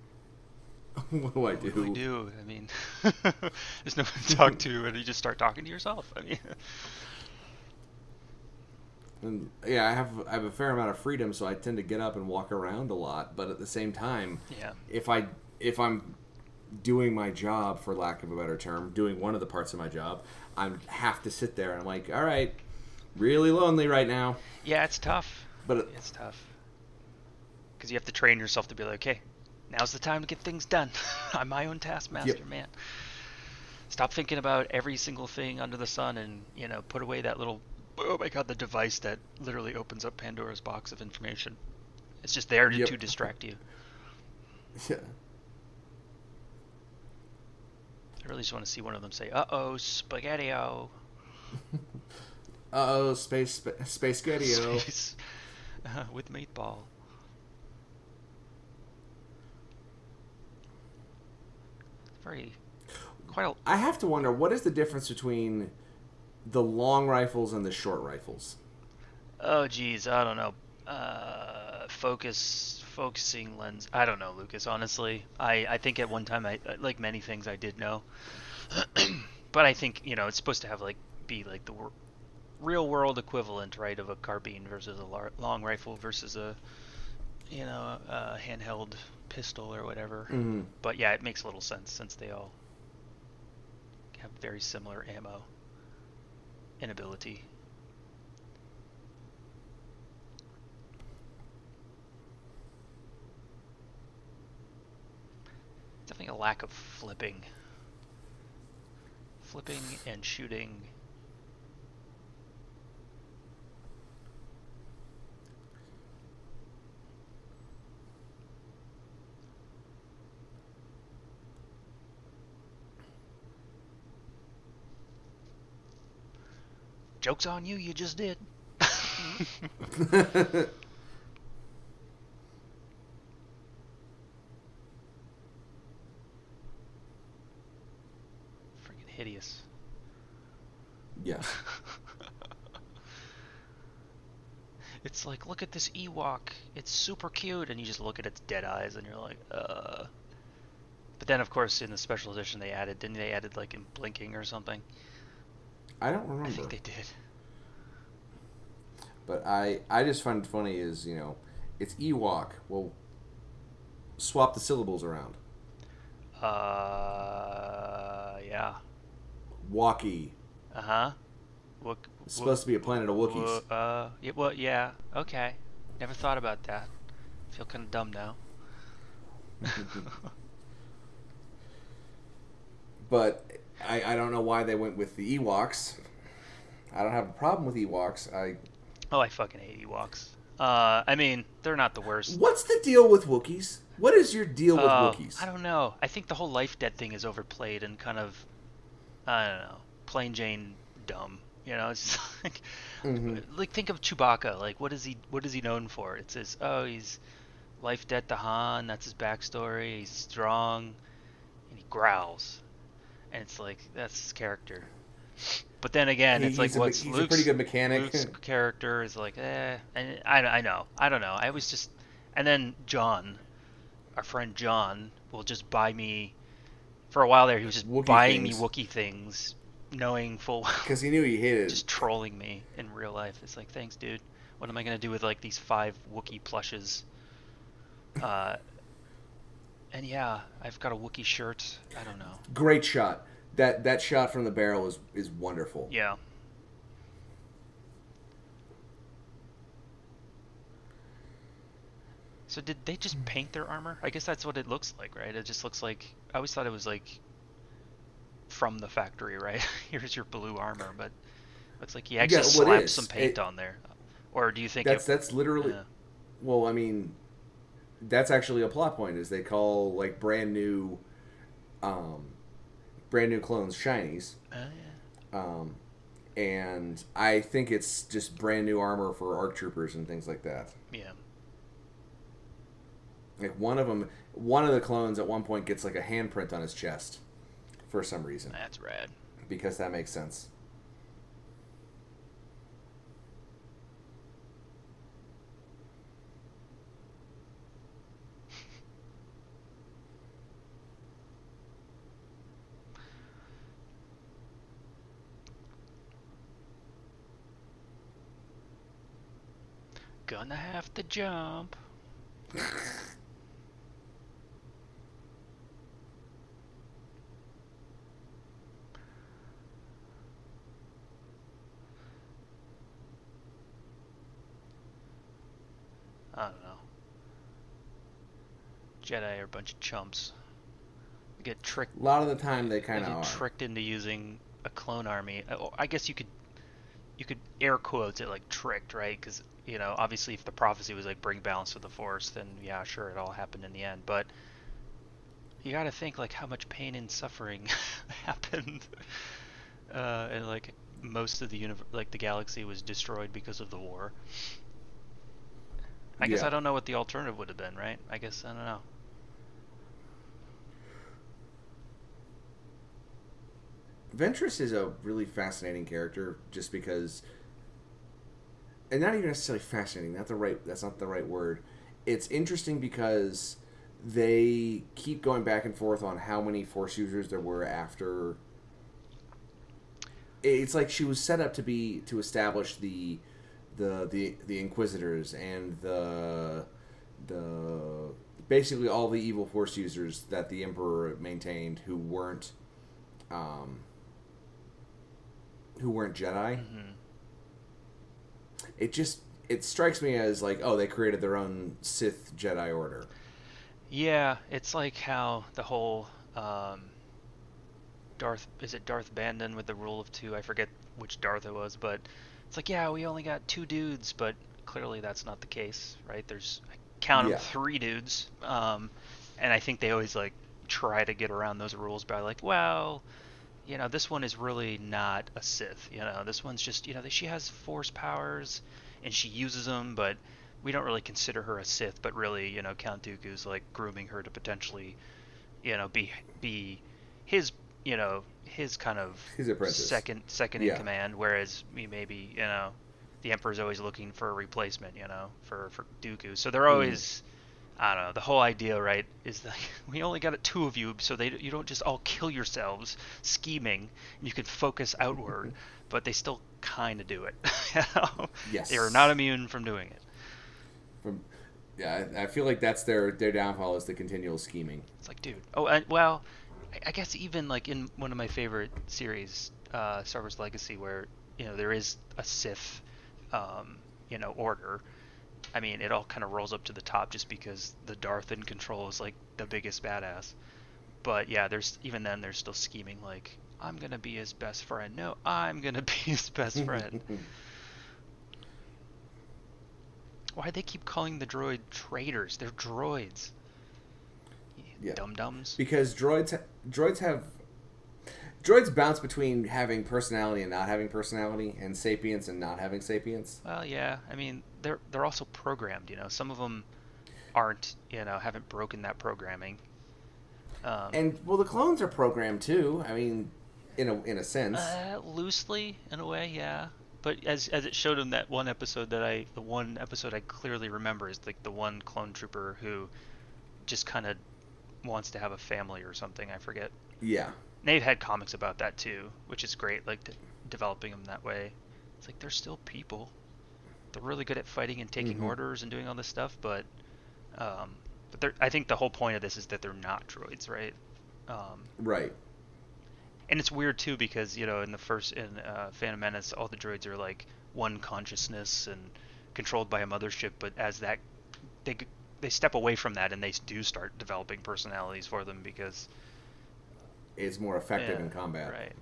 what do I do? what do I do? I mean, there's no one to talk to, and you just start talking to yourself. I mean, And yeah, I have I have a fair amount of freedom, so I tend to get up and walk around a lot. But at the same time, yeah. if I if I'm doing my job, for lack of a better term, doing one of the parts of my job, I have to sit there and I'm like, all right, really lonely right now. Yeah, it's tough. But it, It's tough. Because you have to train yourself to be like, okay, now's the time to get things done. I'm my own taskmaster, Yep. man. Stop thinking about every single thing under the sun and, you know, put away that little, oh my god, the device that literally opens up Pandora's box of information. It's just there to, Yep. to distract you. yeah. I really just want to see one of them say, uh oh, spaghetti-o. Uh oh, space spa- space. Space, uh, with meatball. Very, quite a, I have to wonder what is the difference between the long rifles and the short rifles. Oh geez, I don't know. Uh, focus, focusing lens. I don't know, Lucas. Honestly, I I think at one time I like many things I did know, but I think you know it's supposed to have like be like the wor- real world equivalent, right, of a carbine versus a lar- long rifle versus a you know a handheld pistol or whatever. Mm-hmm. But yeah, it makes a little sense since they all have very similar ammo and ability. Definitely a lack of flipping. Flipping and shooting. Joke's on you, you just did. Freaking hideous. yes. It's like, look at this Ewok. It's super cute, and you just look at its dead eyes, and you're like, uh. But then, of course, in the special edition, they added, didn't they added like in blinking or something? I don't remember. I think they did. But I, I just find it funny is, you know, it's Ewok. Well, swap the syllables around. Uh, yeah. Walkie. Uh huh. What? It's supposed to be a planet of Wookiees. Uh, yeah, well, yeah. Okay. Never thought about that. Feel kind of dumb now. but I, I don't know why they went with the Ewoks. I don't have a problem with Ewoks. I oh, I fucking hate Ewoks. Uh, I mean, they're not the worst. What's the deal with Wookiees? What is your deal with Uh, Wookiees? I don't know. I think the whole life debt thing is overplayed and kind of, I don't know, plain Jane dumb. You know, it's just like, Mhm. like think of Chewbacca. Like, what is he? What is he known for? It says, oh, he's life debt to Han. That's his backstory. He's strong, and he growls, and it's like that's his character. But then again, He- it's like a- what's he's a Luke's, pretty good mechanic. Luke's character is like, eh, and I, I know, I don't know. I was just, and then John, our friend John, will just buy me. For a while there, he was just Wookiee buying things. me Wookiee things, knowing full well, Because he knew he hated just trolling me in real life. It's like, thanks, dude. What am I gonna do with like these five Wookiee plushes? Uh, and yeah, I've got a Wookiee shirt. I don't know. Great shot. That that shot from the barrel is is wonderful. Yeah. So did they just hmm. paint their armor? I guess that's what it looks like, right? It just looks like I always thought it was like from the factory, right? Here's your blue armor, but it's like you actually Yeah, slapped some paint It- on there. Or do you think That's it, that's literally. Well, I mean, that's actually a plot point. Is they call like brand new, um, brand new clones shinies, Oh, yeah. um, and I think it's just brand new armor for ARC troopers and things like that. Yeah. Like one of them, one of the clones at one point gets like a handprint on his chest, for some reason, That's rad. because that makes sense. Gonna have to jump. I don't know. Jedi are a bunch of chumps. They get tricked. A lot of the time, they kind of get are. tricked into using a clone army. Uh, I guess you could, you could air quotes it like tricked, right? Because you know, obviously, if the prophecy was like bring balance to the force, then yeah, sure, it all happened in the end. But you got to think like how much pain and suffering happened, uh, and like most of the universe, like the galaxy, was destroyed because of the war. I guess Yeah. I don't know what the alternative would have been, right? I guess I don't know. Ventress is a really fascinating character, just because, and not even necessarily fascinating. Not the right. That's not the right word. It's interesting because they keep going back and forth on how many force users there were after it's like she was set up to be to establish the the the the Inquisitors and the the basically all the evil Force users that the Emperor maintained who weren't um, who weren't Jedi. Mhm. It just it strikes me as like oh they created their own Sith Jedi Order. Yeah, it's like how the whole um, Darth is it Darth Bandon with the rule of two? I forget which Darth it was, but it's like yeah, we only got two dudes, but clearly that's not the case, right? There's I count Yeah. three dudes, um, and I think they always like try to get around those rules by like, well, you know, this one is really not a Sith. You know, this one's just you know she has Force powers and she uses them, but we don't really consider her a Sith, but really, you know, Count Dooku's like grooming her to potentially, you know, be be his, you know, his kind of His apprentice. second second Yeah. in command. Whereas we maybe, you know, the Emperor's always looking for a replacement, you know, for for Dooku. So they're hmm. always, I don't know. The whole idea, right, is that we only got two of you, so they you don't just all kill yourselves scheming. And you can focus outward, but they still kind of do it. you know? Yes. They are not immune from doing it. From yeah, I, I feel like that's their their downfall is the continual scheming. It's like, dude. Oh, and, well, I, I guess even like in one of my favorite series, uh, Star Wars Legacy, where you know there is a Sith, um, you know, order. I mean, it all kind of rolls up to the top just because the Darth in control is like the biggest badass. But yeah, there's even then there's still scheming like I'm gonna be his best friend. No, I'm gonna be his best friend. Why they keep calling the droid traitors? They're droids. Yeah. Dum dums. because droids ha- droids have droids bounce between having personality and not having personality, and sapience and not having sapience. Well, yeah. I mean, they're they're also programmed. You know, some of them aren't. You know, haven't broken that programming. Um, And well, the clones are programmed too. I mean, in a in a sense. uh, loosely, in a way, yeah. But as as it showed in that one episode that I, the one episode I clearly remember is like the one clone trooper who just kind of wants to have a family or something. I forget. yeah. They've had comics about that too, which is great. Like d developing them that way. It's like they're still people. They're really good at fighting and taking Mhm. orders and doing all this stuff, but um, but they're, I think the whole point of this is that they're not droids, right? Um, Right. and it's weird too because you know in the first in uh, Phantom Menace, all the droids are like one consciousness and controlled by a mothership, but as that they they step away from that and they do start developing personalities for them because It's more effective Yeah, in combat. Right.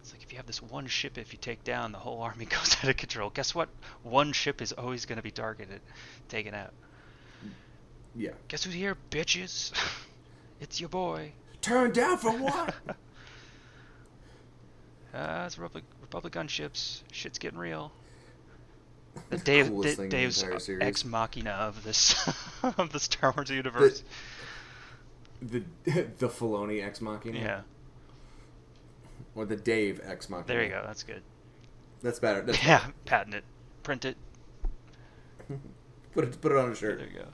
It's like if you have this one ship, if you take down, the whole army goes out of control. Guess what? One ship is always going to be targeted, taken out. Yeah. Guess who's here, bitches? it's your boy. Turn down for what? Uh, it's Republic, Republic gunships. Shit's getting real. The Dave, Coolest thing in the Dave's series. ex machina of this of the Star Wars universe. the the the Filoni ex machina. yeah, Or the Dave ex machina. there you go. That's good. That's better. That's Yeah, patent it, print it. Put it put it on a shirt. There you go.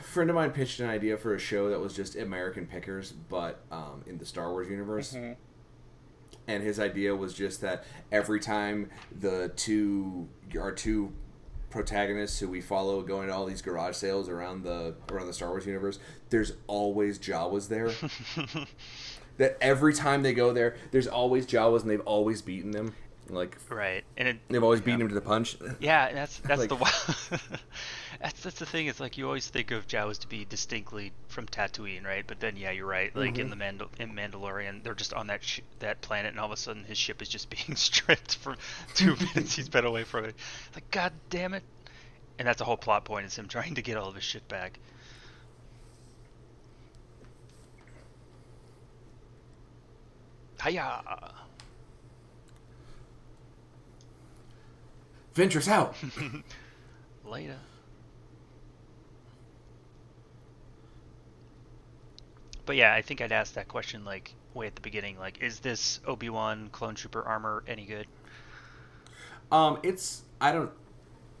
A friend of mine pitched an idea for a show that was just American pickers, but um, in the Star Wars universe. And his idea was just that every time the two our two protagonists who we follow going to all these garage sales around the around the Star Wars universe, there's always Jawas there. that every time they go there, there's always Jawas, and they've always beaten them. Like Right, and it, they've always beaten them to the punch. Yeah, and that's that's Like- the that's that's the thing. It's like you always think of Jawas to be distinctly from Tatooine, right? But then, yeah, you're right. Like in Mhm. the Mandal- in Mandalorian, they're just on that sh- that planet, and all of a sudden his ship is just being stripped for two minutes. He's been away from it. Like, god damn it! And that's a whole plot point is him trying to get all of his shit back. Hiya! Ventress out. Later. But yeah, I think I'd ask that question like way at the beginning. Like, is this Obi Wan clone trooper armor any good? Um, it's I don't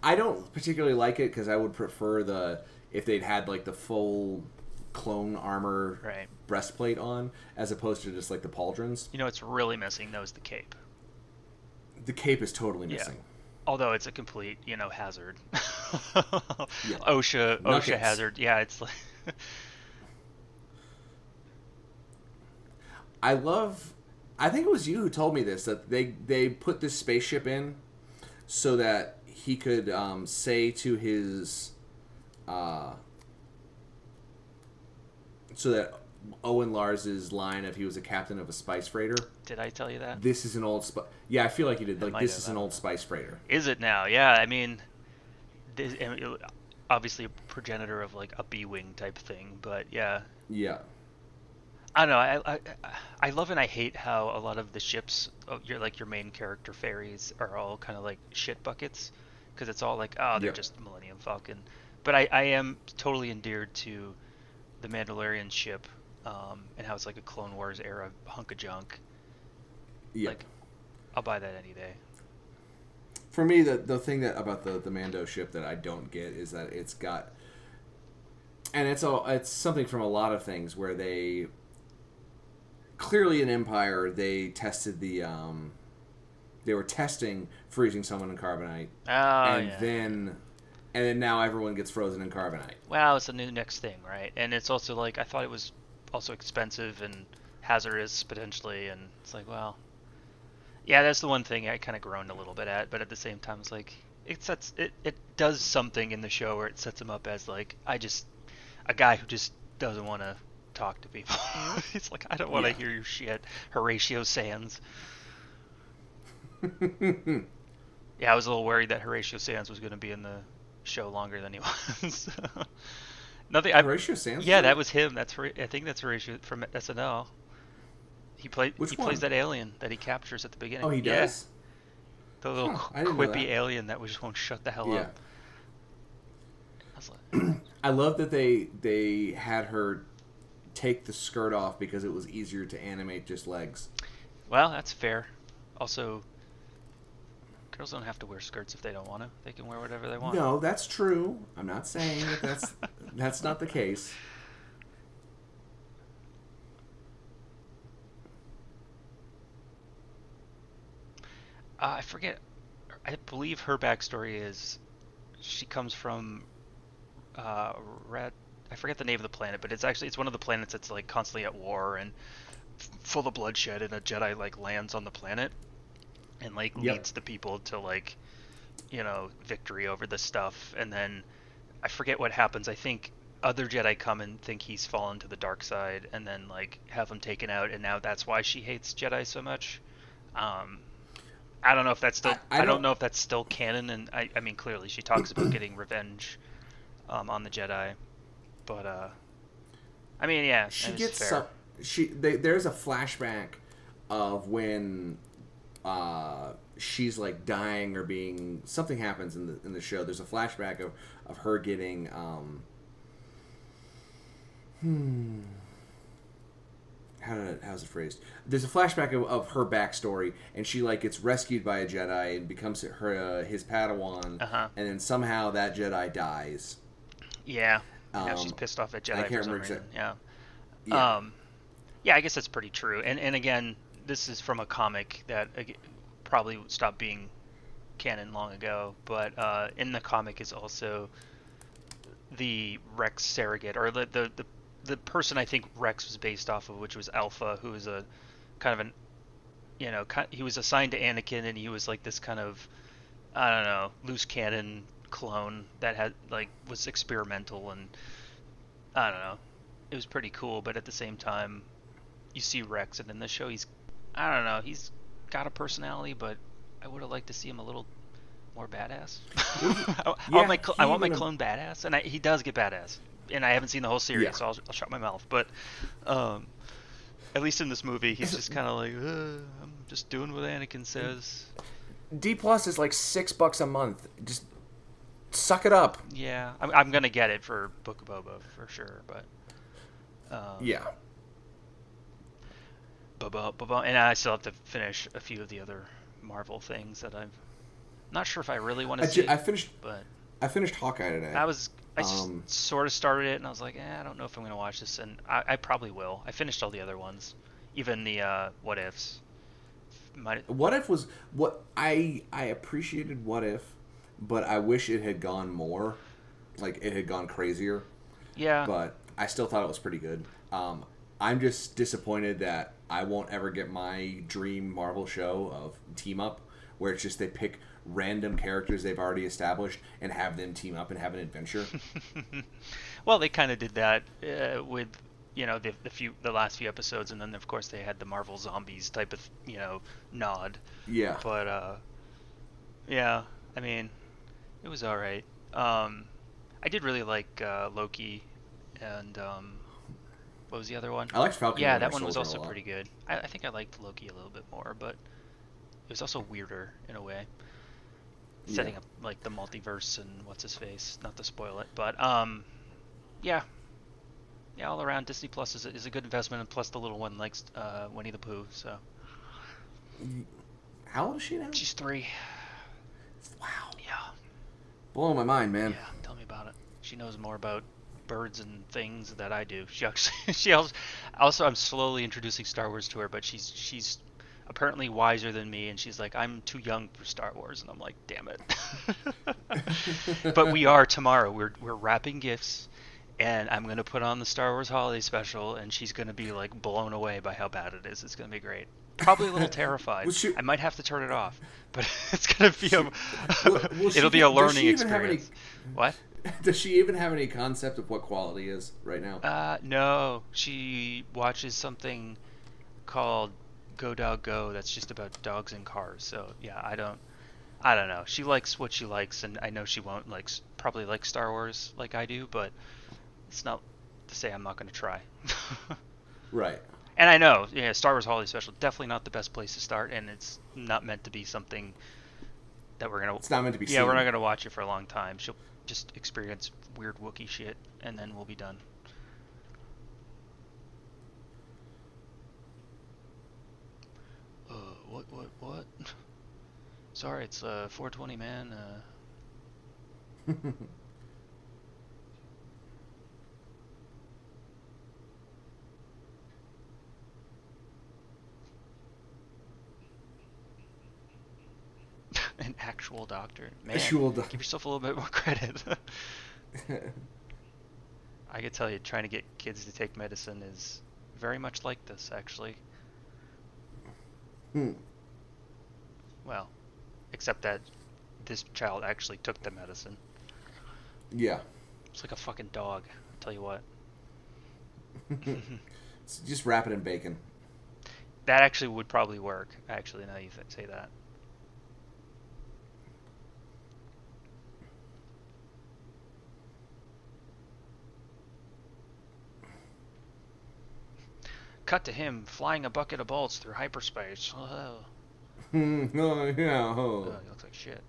I don't particularly like it because I would prefer the if they'd had like the full clone armor Right. breastplate on, as opposed to just like the pauldrons. You know, it's really missing though is the cape. The cape is totally Yeah. Although it's a complete, you know, hazard. Yeah. OSHA, OSHA Nuggets. hazard. Yeah, it's like. I love. I think it was you who told me this that they they put this spaceship in so that he could um, say to his, uh, so that Owen Lars's line of he was a captain of a spice freighter. Did I tell you that? This is an old spi- yeah. I feel like you did. Like this is an old spice freighter. Is it now? Yeah, I mean, this, obviously a progenitor of like a B-wing type thing, but yeah, Yeah. I don't know. I, I I love and I hate how a lot of the ships, oh, your like your main character ferries, are all kind of like shit buckets, because it's all like, oh, they're Yeah. just Millennium Falcon. But I, I am totally endeared to the Mandalorian ship, um, and how it's like a Clone Wars era hunk of junk. Yeah. Like, I'll buy that any day. For me, the the thing that about the the Mando ship that I don't get is that it's got, and it's all it's something from a lot of things where they clearly in Empire they tested the um, they were testing freezing someone in carbonite, Oh and yeah. then and then now everyone gets frozen in carbonite. Wow, it's a new next thing, right? And it's also like I thought it was also expensive and hazardous potentially, and it's like, well, yeah, that's the one thing I kind of groaned a little bit at, but at the same time, it's like it sets it it does something in the show where it sets him up as like I just a guy who just doesn't want to talk to people. Mm-hmm. it's like I don't want to Yeah. hear your shit, Horatio Sanz. Yeah, I was a little worried that Horatio Sanz was going to be in the show longer than he was. Nothing. I, Horatio yeah, that was him. That's Hor- I think that's Horatio from SNL. He played. Which he plays that alien that he captures at the beginning. Oh, he Yeah, does. the little Huh, I didn't know quippy that. alien that just won't shut the hell Yeah. up. I like, I love that they they had her take the skirt off because it was easier to animate just legs. well, that's fair. Also, girls don't have to wear skirts if they don't want to. They can wear whatever they want. No, that's true. I'm not saying that that's that's not the case. Uh, I forget. I believe her backstory is she comes from uh, Red. I forget the name of the planet, but it's actually it's one of the planets that's like constantly at war and f- full of bloodshed, and a Jedi like lands on the planet and like Yep. leads the people to like you know victory over the stuff, and then I forget what happens. I think other Jedi come and think he's fallen to the dark side, and then like have him taken out, and now that's why she hates Jedi so much. Um, I don't know if that's still. I- I, I don't, don't- know if that's still canon, and I, I mean clearly she talks about getting revenge um, on the Jedi, but uh, I mean yeah, She gets some. She they, there's a flashback of when uh, she's like dying or being something happens in the in the show. There's a flashback of of her getting um. Hmm. How did it, how's it phrased? There's a flashback of, of her backstory, and she like gets rescued by a Jedi and becomes her uh, his Padawan, Uh-huh. and then somehow that Jedi dies. Yeah, yeah, she's Um, pissed off at Jedi. I can't remember reason. Yeah. Yeah. Um, yeah, I guess that's pretty true. And and again, this is from a comic that probably stopped being canon long ago. But uh, in the comic is also the Rex surrogate, or the, the the the person I think Rex was based off of, which was Alpha, who was a kind of an you know he was assigned to Anakin, and he was like this kind of I don't know loose cannon clone that had like was experimental and I don't know. It was pretty cool, but at the same time, you see Rex, and in the show, he's I don't know, he's got a personality, but I would have liked to see him a little more badass. I, I want my cl- I want my would've- clone badass, and I, he does get badass. And I haven't seen the whole series, Yeah. so I'll, I'll shut my mouth. But um, at least in this movie, he's just kind of like, uh, I'm just doing what Anakin says. D plus is like six bucks a month. Just suck it up. Yeah, I'm, I'm gonna get it for Book of Boba for sure, but. Um, Yeah. And I still have to finish a few of the other Marvel things that I'm not sure if I really want I, to ju- see. I finished. but I finished Hawkeye today. I was I just Um, sort of started it and I was like, eh, I don't know if I'm gonna watch this, and I, I probably will. I finished all the other ones, even the uh, what ifs. Might What if was what I I appreciated What If, but I wish it had gone more, like it had gone crazier. yeah. But I still thought it was pretty good. Um, I'm just disappointed that I won't ever get my dream Marvel show of team up, where it's just they pick random characters they've already established and have them team up and have an adventure. Well, they kind of did that uh, with you know the, the few the last few episodes, and then of course they had the Marvel Zombies type of you know nod. yeah, But uh, yeah, I mean, it was all right. Um, I did really like uh, Loki, and um, what was the other one? I liked Falcon. yeah, that one was also pretty good. I, I think I liked Loki a little bit more, but it was also weirder in a way. Yeah. Setting up like the multiverse and what's his face. Not to spoil it, but um, yeah, yeah. All around, Disney Plus is a, is a good investment, and plus the little one likes uh, Winnie the Pooh, so How old is she now? she's three. wow, Yeah, blowing my mind, man. yeah. Tell me about it. She knows more about birds and things that I do. She actually, she also, also, I'm slowly introducing Star Wars to her, but she's she's apparently wiser than me, and she's like, I'm too young for Star Wars, and I'm like, damn it. but we are tomorrow. We're we're wrapping gifts, and I'm gonna put on the Star Wars Holiday Special, and she's gonna be like blown away by how bad it is. It's gonna be great. Probably a little terrified. She- I might have to turn it off, but it's gonna be a. Will- will it'll be a learning have any- experience. What? Does she even have any concept of what quality is right now? Uh, no. She watches something called Go Dog Go. That's just about dogs and cars. So yeah, I don't. I don't know. She likes what she likes, and I know she won't like probably like Star Wars like I do, but it's not to say I'm not going to try. right. and I know, yeah, Star Wars Holiday Special definitely not the best place to start, and it's not meant to be something that we're gonna. It's not meant to be. yeah, we're not gonna watch it for a long time. She'll just experience weird Wookiee shit, and then we'll be done. Uh, what, what, what? Sorry, it's uh 420 man. Uh, an actual doctor. Man, Actual doc- give yourself a little bit more credit. I could tell you, trying to get kids to take medicine is very much like this, actually. Hmm. Well, except that this child actually took the medicine. Yeah. It's like a fucking dog. I tell you what. Just wrap it in bacon. That actually would probably work. Actually, now you say that. Cut to him flying a bucket of bolts through hyperspace. Oh, oh, yeah. oh, Oh. he looks like shit.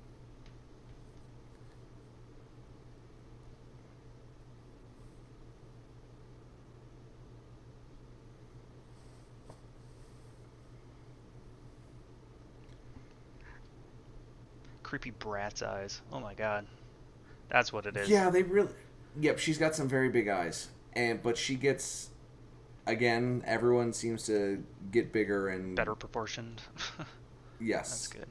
Creepy brat's eyes. Oh my god. That's what it is. Yeah, they really. Yep, she's got some very big eyes, and but she gets. Again, everyone seems to get bigger and Better proportioned. Yes, That's good.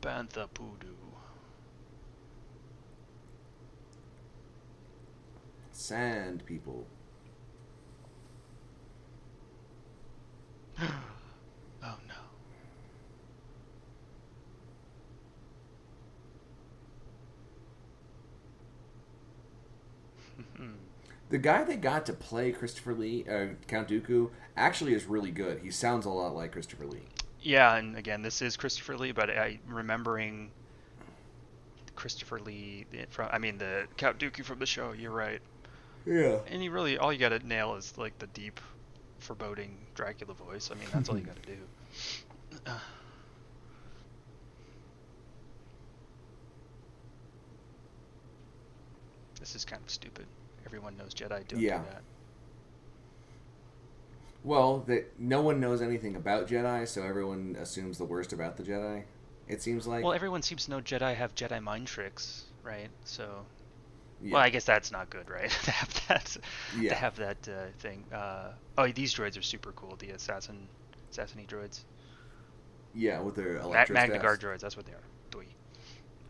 Bantha Poodoo. Sand people. Oh no. The guy that got to play Christopher Lee, uh, Count Dooku, actually is really good. He sounds a lot like Christopher Lee. yeah, and again, this is Christopher Lee, but I remembering Christopher Lee from I mean the Count Dooku from the show. You're right. Yeah. And you really all you gotta nail is like the deep, foreboding Dracula voice. I mean, that's all you gotta do. Uh, This is kind of stupid. Everyone knows Jedi don't Yeah. do that. Well, that no one knows anything about Jedi, so everyone assumes the worst about the Jedi. It seems like. Well, everyone seems to know Jedi have Jedi mind tricks, right? So, yeah. well, I guess that's not good, right? to have that, Yeah. to have that uh, thing. Uh, oh, these droids are super cool. The assassin, assassin droids, yeah, with their Ma- electro Magna. Guard droids. That's what they are. Doi.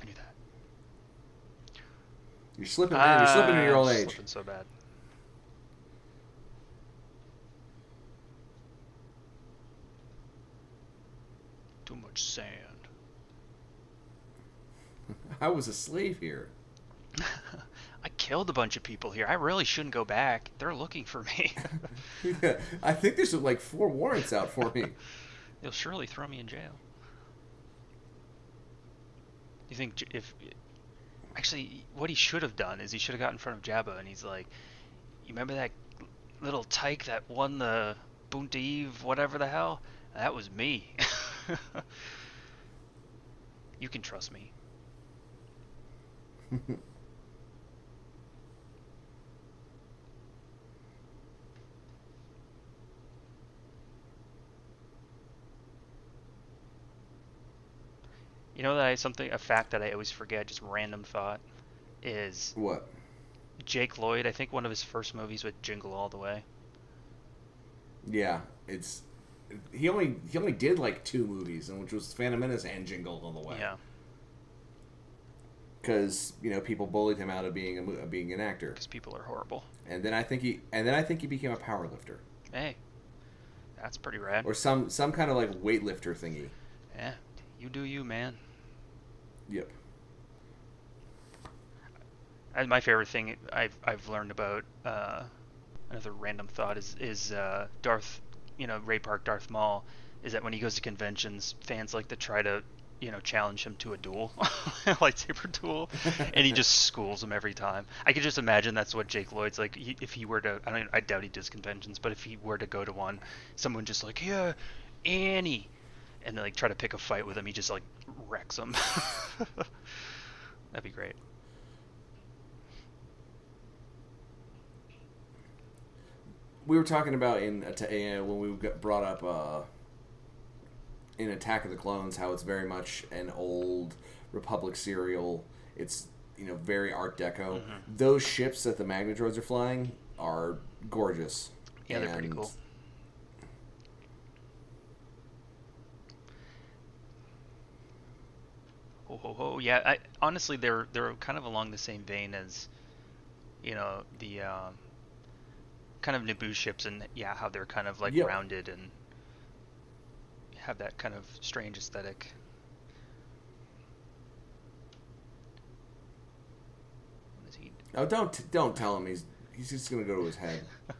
I knew that. You're slipping, man. You're slipping in your Ah, old age. Slipping so bad. Too much sand. I was a slave here. I killed a bunch of people here. I really shouldn't go back. They're looking for me. I think there's like four warrants out for me. They'll surely throw me in jail. You think if actually what he should have done is he should have got in front of Jabba and he's like, "You remember that little tyke that won the Boonta Eve, whatever the hell? That was me. you can trust me." You know that I something a fact that I always forget, just random thought, is what? Jake Lloyd. I think one of his first movies with Jingle All the Way. Yeah, it's he only he only did like two movies, and which was Phantom Menace and Jingle All the Way. Yeah, because you know people bullied him out of being a, being an actor, because people are horrible. and then I think he and then I think he became a power lifter Hey, that's pretty rad. or some some kind of like weightlifter thingy. Yeah, you do you, man. Yep. And my favorite thing I've I've learned about uh, another random thought is is uh, Darth, you know Ray Park Darth Maul, is that when he goes to conventions, fans like to try to you know challenge him to a duel, lightsaber duel, and he just schools them every time. I could just imagine that's what Jake Lloyd's like if he were to. I don't. I doubt he does conventions, but if he were to go to one, someone just like yeah, Annie, and then like try to pick a fight with him, he just like wrecks them. That'd be great. we were talking about in uh, when we got brought up uh, in Attack of the Clones how it's very much an old Republic serial. It's you know very Art Deco. Mm-hmm. Those ships that the Magna droids are flying are gorgeous. Yeah, they're pretty cool. Ho ho ho! Yeah, I, honestly, they're they're kind of along the same vein as, you know, the um, kind of Naboo ships, and yeah, how they're kind of like rounded and have that kind of strange aesthetic. Oh, don't don't tell him he's he's just gonna go to his head.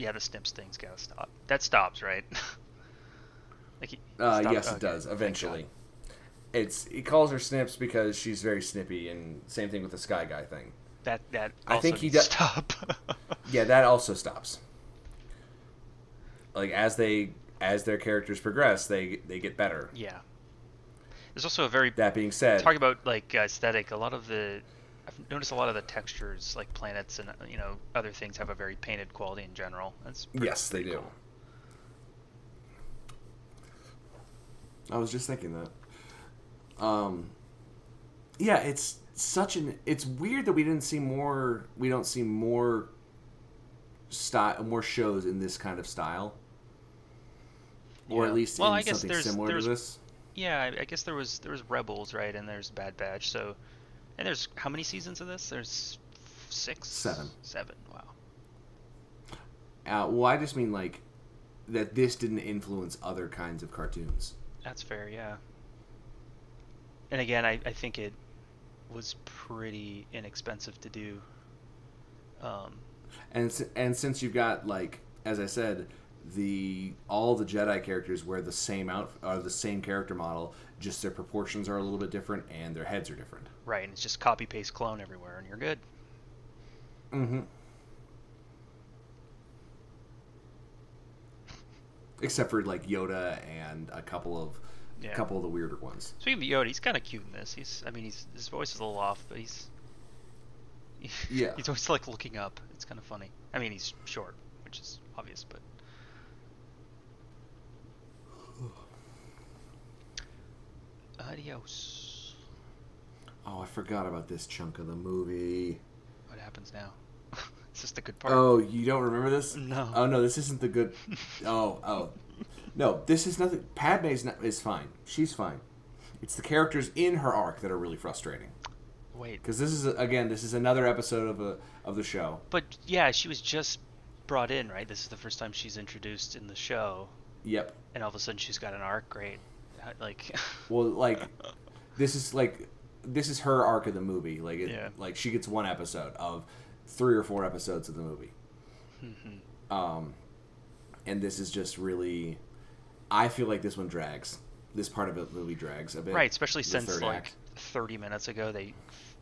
Yeah, the snips thing's gotta stop. That stops, right? like he, Uh, yes, it does eventually. It's he calls her Snips because she's very snippy, and same thing with the Sky Guy thing. That that I think he does- stop. Yeah, that also stops. Like as they as their characters progress, they they get better. yeah. There's also a very That being said, Talk about like aesthetic. A lot of the I've noticed a lot of the textures, like planets and you know other things, have a very painted quality in general. That's pretty- yes, they do. cool. I was just thinking that. Um, yeah, it's such an. It's weird that we didn't see more. We don't see more style, more shows in this kind of style, or Yeah. at least Well, in something similar there's- to this. Yeah, I, I guess there was there was Rebels, right, and there's Bad Batch. So, and there's how many seasons of this? There's six, Seven. seven. Wow. Uh, well, I just mean like that. This didn't influence other kinds of cartoons. That's fair, yeah. And again, I, I think it was pretty inexpensive to do. Um, And and since you've got like as I said, the all the Jedi characters wear the same out are the same character model, just their proportions are a little bit different and their heads are different. right, and it's just copy paste clone everywhere, and you're good. Mm-hmm. Except for like Yoda and a couple of Yeah. a couple of the weirder ones. Speaking of Yoda, he's kind of cute in this. He's, I mean, he's his voice is a little off, but he's, Yeah. he's always like looking up. It's kind of funny. I mean, he's short, which is obvious, but. Adios. Oh, I forgot about this chunk of the movie. What happens now? is this the good part? Oh, you don't remember this? No. Oh no, this isn't the good. Oh, oh, no, this is nothing. Padme's not, is fine. She's fine. It's the characters in her arc that are really frustrating. Wait, Because this is again, this is another episode of a of the show. but yeah, she was just brought in, right? This is the first time she's introduced in the show, Yep. and all of a sudden she's got an arc. Great, like. Well, like this is like this is her arc of the movie. Like it, Yeah. like she gets one episode of three or four episodes of the movie. Um, and this is just really, I feel like this one drags. This part of the movie drags a bit. Right, especially since like act. 30 minutes ago they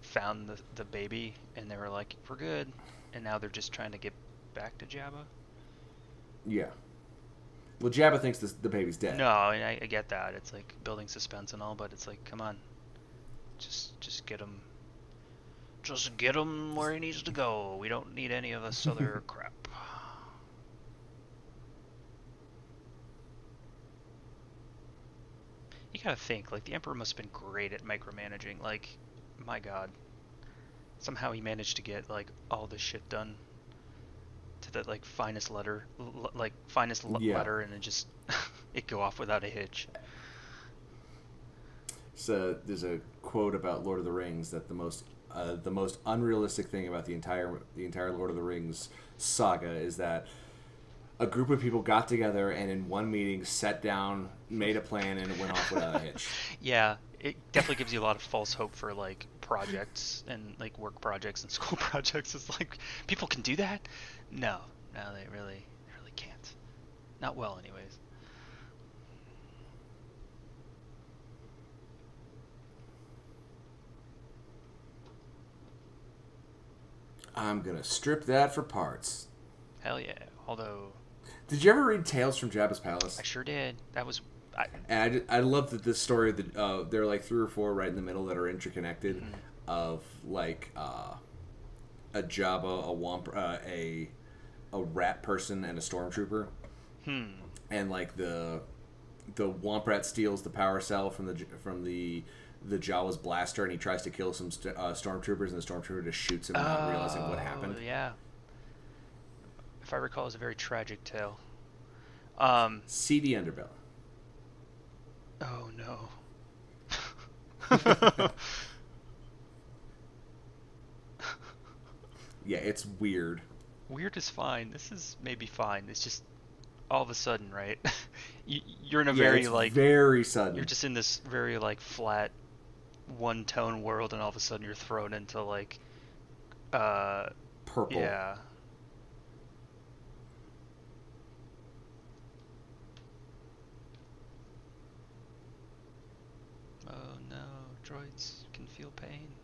found the, the baby and they were like, we're good. And now they're just trying to get back to Jabba. Yeah. Well, Jabba thinks this, the baby's dead. No, I, I- I get that. It's like building suspense and all, but it's like, come on. Just just get him. Just get him where he needs to go. We don't need any of this other crap. You gotta think, like, the Emperor must have been great at micromanaging. Like, my god. Somehow he managed to get, like, all this shit done to the, like, finest letter, l- like, finest l- Yeah. letter, and it just, it go off without a hitch. So there's a quote about Lord of the Rings that the most uh, the most unrealistic thing about the entire the entire Lord of the Rings saga is that a group of people got together and in one meeting sat down, made a plan, and it went off without a hitch. Yeah, it definitely gives you a lot of false hope for like projects and like work projects and school projects. It's like people can do that. No, no, they really, really can't. Not well, anyways. I'm gonna strip that for parts. Hell yeah. Although Did you ever read Tales from Jabba's Palace? I sure did. That was, I, And I, I love that this story that uh, there are like three or four right in the middle that are interconnected Mm-hmm. of like uh, a Jawa, a Womp, uh, a a rat person, and a stormtrooper. hmm. And like the the Womp rat steals the power cell from the from the the Jawa's blaster, and he tries to kill some st- uh, stormtroopers, and the stormtrooper just shoots him, not realizing what Oh, happened. Yeah. If I recall, it was a very tragic tale. Um. Seedy underbelly. Oh no. Yeah, it's weird. Weird is fine. This is maybe fine. It's just all of a sudden, right? you, you're in a Yeah, very like very sudden. you're just in this very like flat, one tone world, and all of a sudden you're thrown into like, uh, purple. yeah. Oh no, droids can feel pain.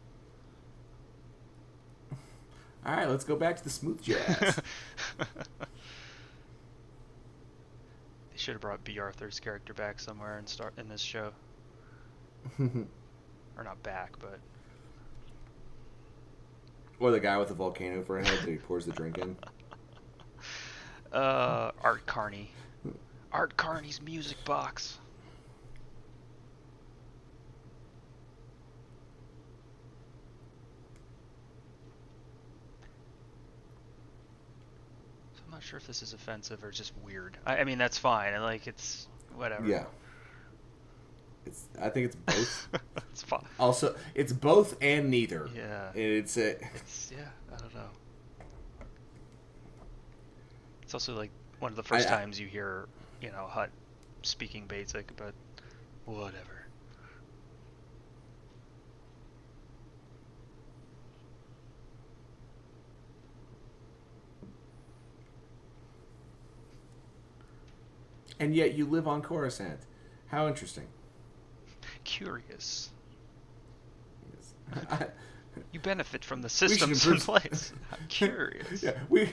All right, let's go back to the smooth jazz. they should have brought Bea Arthur's character back somewhere and start in this show, or not back, but or the guy with the volcano for a head that he pours the drink in. uh, Art Carney, Art Carney's music box. Sure if this is offensive or just weird. I, I mean, that's fine. I like it's whatever. Yeah. It's. I think it's both. it's fine. also, it's both and neither. Yeah. It's a. It's yeah, I don't know. It's also like one of the first I- times you hear, you know, Hutt speaking basic, but whatever. And yet you live on Coruscant. How interesting. Curious. I- You benefit from the systems in place. I'm curious. yeah, we,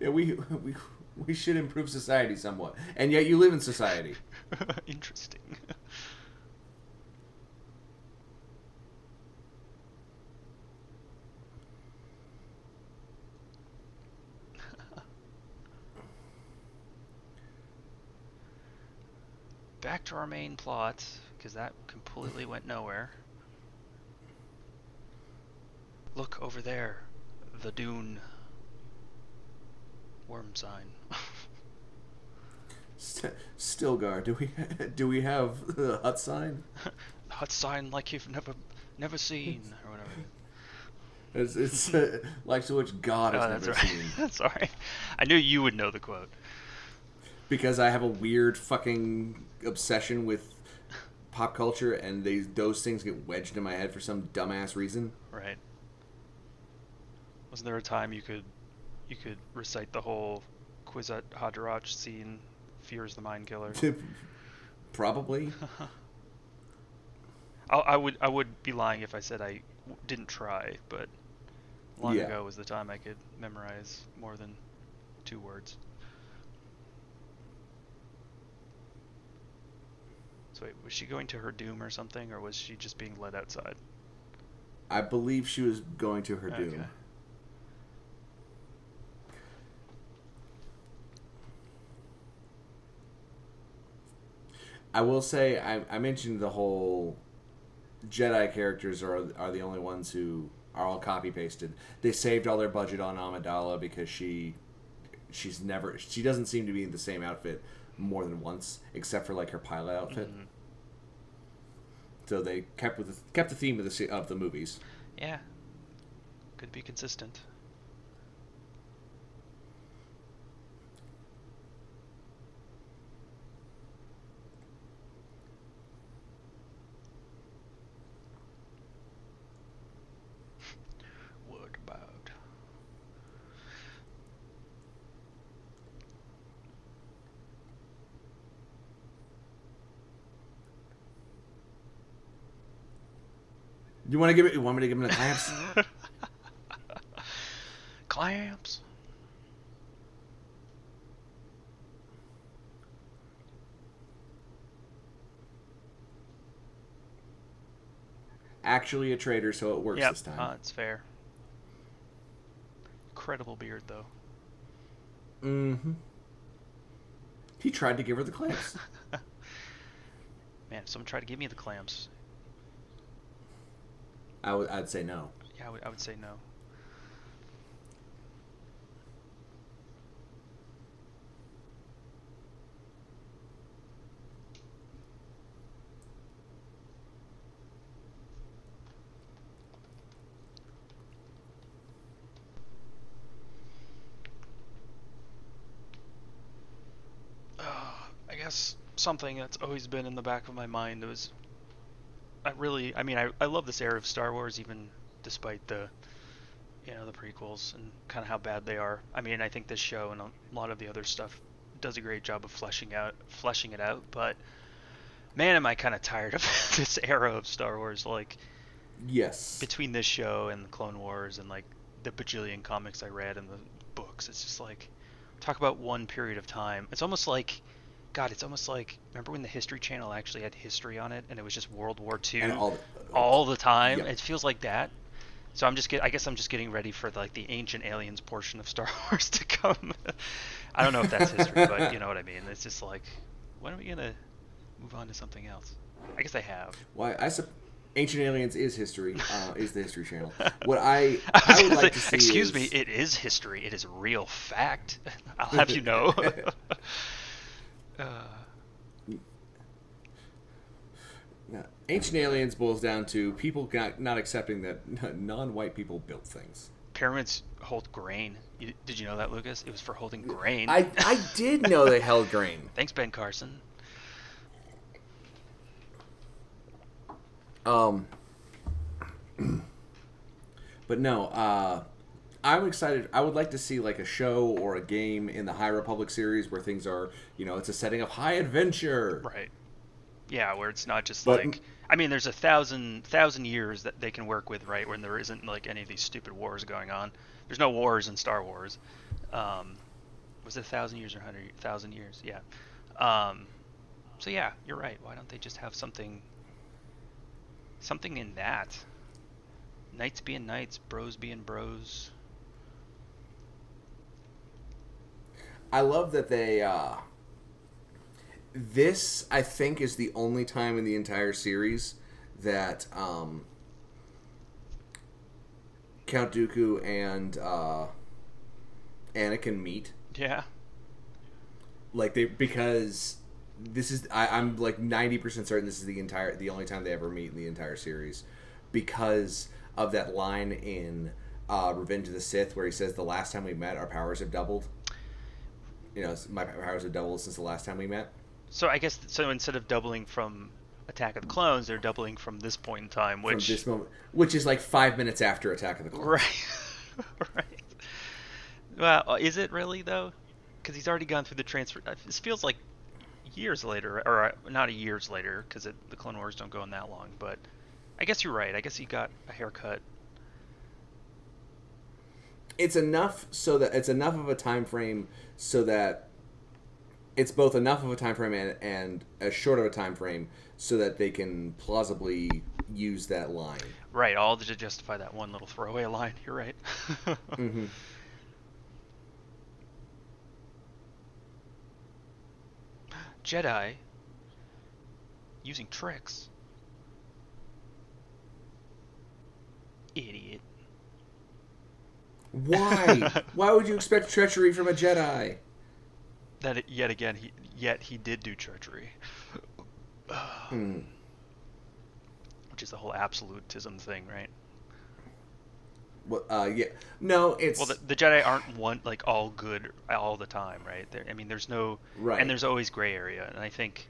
yeah, we, we, we should improve society somewhat. And yet you live in society. Interesting. back to our main plot because that completely went nowhere. Look over there, the dune. Worm sign. St- Stilgar, do we do we have the Hutt sign? Hutt sign like you've never never seen or whatever. It's, it's uh, like to which God has Oh, that's never right. seen. that's all right. I knew you would know the quote. Because I have a weird fucking obsession with pop culture, and they those things get wedged in my head for some dumbass reason. Right. Wasn't there a time you could you could recite the whole Kwisatz Haderach scene, Fears the Mind Killer? Probably. I, I would I would be lying if I said I didn't try, but long Yeah. ago was the time I could memorize more than two words. So wait, was she going to her doom or something, or was she just being led outside? I believe she was going to her doom. I will say I, I mentioned the whole Jedi characters are are the only ones who are all copy pasted. They saved all their budget on Amidala because she she's never she doesn't seem to be in the same outfit more than once except for like her pilot outfit. Mhm. So they kept with the, kept the theme of the of the movies. Yeah. Could be consistent. What about? You want to give it? You want me to give him the clamps? Clamps. Actually, a traitor, so it works Yep, this time. uh, it's fair. Incredible beard, though. mm-hmm. He tried to give her the clamps. Man, if someone tried to give me the clamps, I would I'd say no. yeah, I would, I would say no. I guess something that's always been in the back of my mind was I really I mean I, I love this era of Star Wars even despite the you know the prequels and kind of how bad they are. I mean I think this show and a lot of the other stuff does a great job of fleshing out fleshing it out, but man am I kind of tired of this era of Star Wars like Yes. between this show and the Clone Wars and like the bajillion comics I read and the books, it's just like talk about one period of time. It's almost like God, it's almost like remember when the History Channel actually had history on it and it was just World War II all, all the time. Yep. It feels like that. So I'm just get I guess I'm just getting ready for like the ancient aliens portion of Star Wars to come. I don't know if that's history, but you know what I mean. It's just like when are we gonna move on to something else? I guess I have. Why I sup- Ancient Aliens is history. Uh, is the History Channel. What I I I would like to see excuse is, me, it is history. It is real fact. I'll have you know. uh, Yeah. Ancient Aliens boils down to people not, not accepting that non-white people built things. pyramids hold grain. You, did you know that, Lucas? It was for holding grain. I I did know they held grain. Thanks, Ben Carson. Um, but no, uh, I'm excited. I would like to see like a show or a game in the High Republic series where things are, you know, it's a setting of high adventure. Right. Yeah, where it's not just But- like I mean, there's a thousand thousand years that they can work with, right? When there isn't like any of these stupid wars going on. There's no wars in Star Wars. Um, was it a thousand years or hundred thousand years? Yeah. Um, so yeah, you're right. Why don't they just have something, something in that? Knights being knights, bros being bros. I love that they. Uh, this I think is the only time in the entire series that um, Count Dooku and uh, Anakin meet. Yeah. Like they because this is I, I'm like ninety percent certain this is the entire the only time they ever meet in the entire series because of that line in uh, Revenge of the Sith where he says the last time we met our powers have doubled. You know, my powers have doubled since the last time we met. So I guess so instead of doubling from Attack of the Clones, they're doubling from this point in time, which from this moment, which is like five minutes after Attack of the Clones. Right. right. Well, uh, is it really though? Because he's already gone through the transfer. uh, This feels like years later, or uh, not a years later, because the Clone Wars don't go in that long. But I guess you're right. I guess he got a haircut. It's enough so that it's enough of a time frame so that it's both enough of a time frame and, and as short of a time frame so that they can plausibly use that line. Right, all to justify that one little throwaway line. You're right. Mm-hmm. Jedi using tricks. Idiot. Why? Why would you expect treachery from a Jedi? That it, yet again, he yet he did do treachery, Hmm. which is the whole absolutism thing, right? Well, uh, yeah. No, it's Well, the, the Jedi aren't one like all good all the time, right? There, I mean, there's no right. and there's always gray area, and I think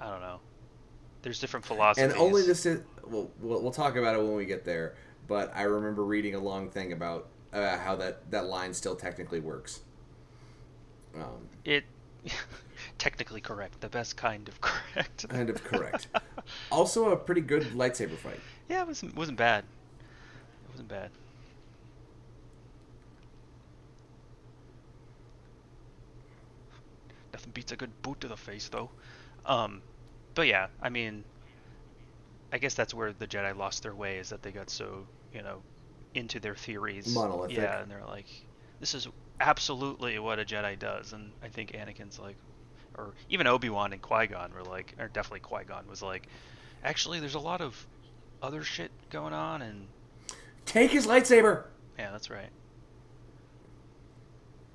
I don't know. There's different philosophies. and only this is. Well, we'll we'll talk about it when we get there. But I remember reading a long thing about uh, how that that line still technically works. Um, it technically correct, the best kind of correct. kind of correct. also, a pretty good lightsaber fight. yeah, it wasn't wasn't bad. It wasn't bad. Nothing beats a good boot to the face, though. Um, but yeah, I mean, I guess that's where the Jedi lost their way is that they got so you know into their theories. Monolithic. Yeah, and they're like, this is absolutely what a Jedi does, and I think Anakin's like, or even Obi Wan and Qui Gon were like, or definitely Qui Gon was like, actually, there's a lot of other shit going on, and Take his lightsaber. yeah, that's right.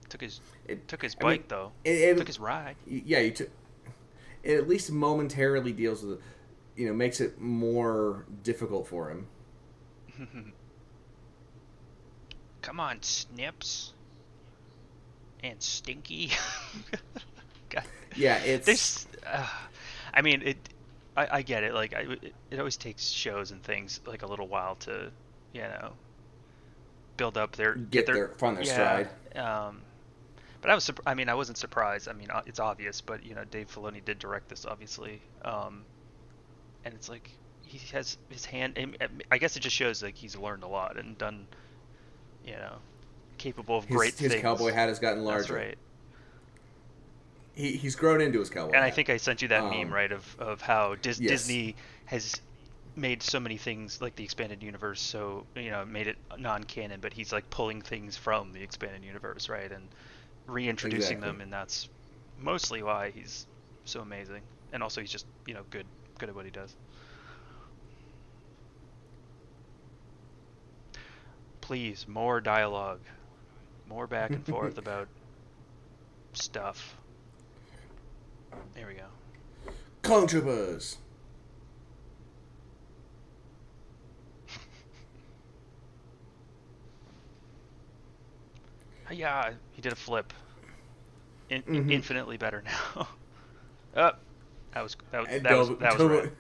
Took his It, took his I mean, bike though. it, it- took his ride. yeah, you took. It at least momentarily deals with, you know, makes it more difficult for him. Come on, Snips. And Stinky. Yeah, it's There's, uh, I mean, it. I, I get it. Like, I, it, it always takes shows and things like a little while to, you know, build up their Get their- find their stride. Um, but I was. I mean, I wasn't surprised. I mean, it's obvious, but you know, Dave Filoni did direct this, obviously. Um, and it's like he has his hand. I guess it just shows like he's learned a lot and done, you know, capable of his, great his things. cowboy hat has gotten larger. That's right. He he's grown into his cowboy. And I think I sent you that Um, meme, right, of, of how Dis- yes. Disney has made so many things like the expanded universe, so you know, made it non-canon, but he's like pulling things from the expanded universe, right, and reintroducing Exactly. them, and that's mostly why he's so amazing. And also, he's just you know good, good at what he does. Please, more dialogue, more back and forth about stuff. There we go. Clone Yeah, he did a flip. In, Mhm. Infinitely better now. oh, that was that was And that was, that was Dob-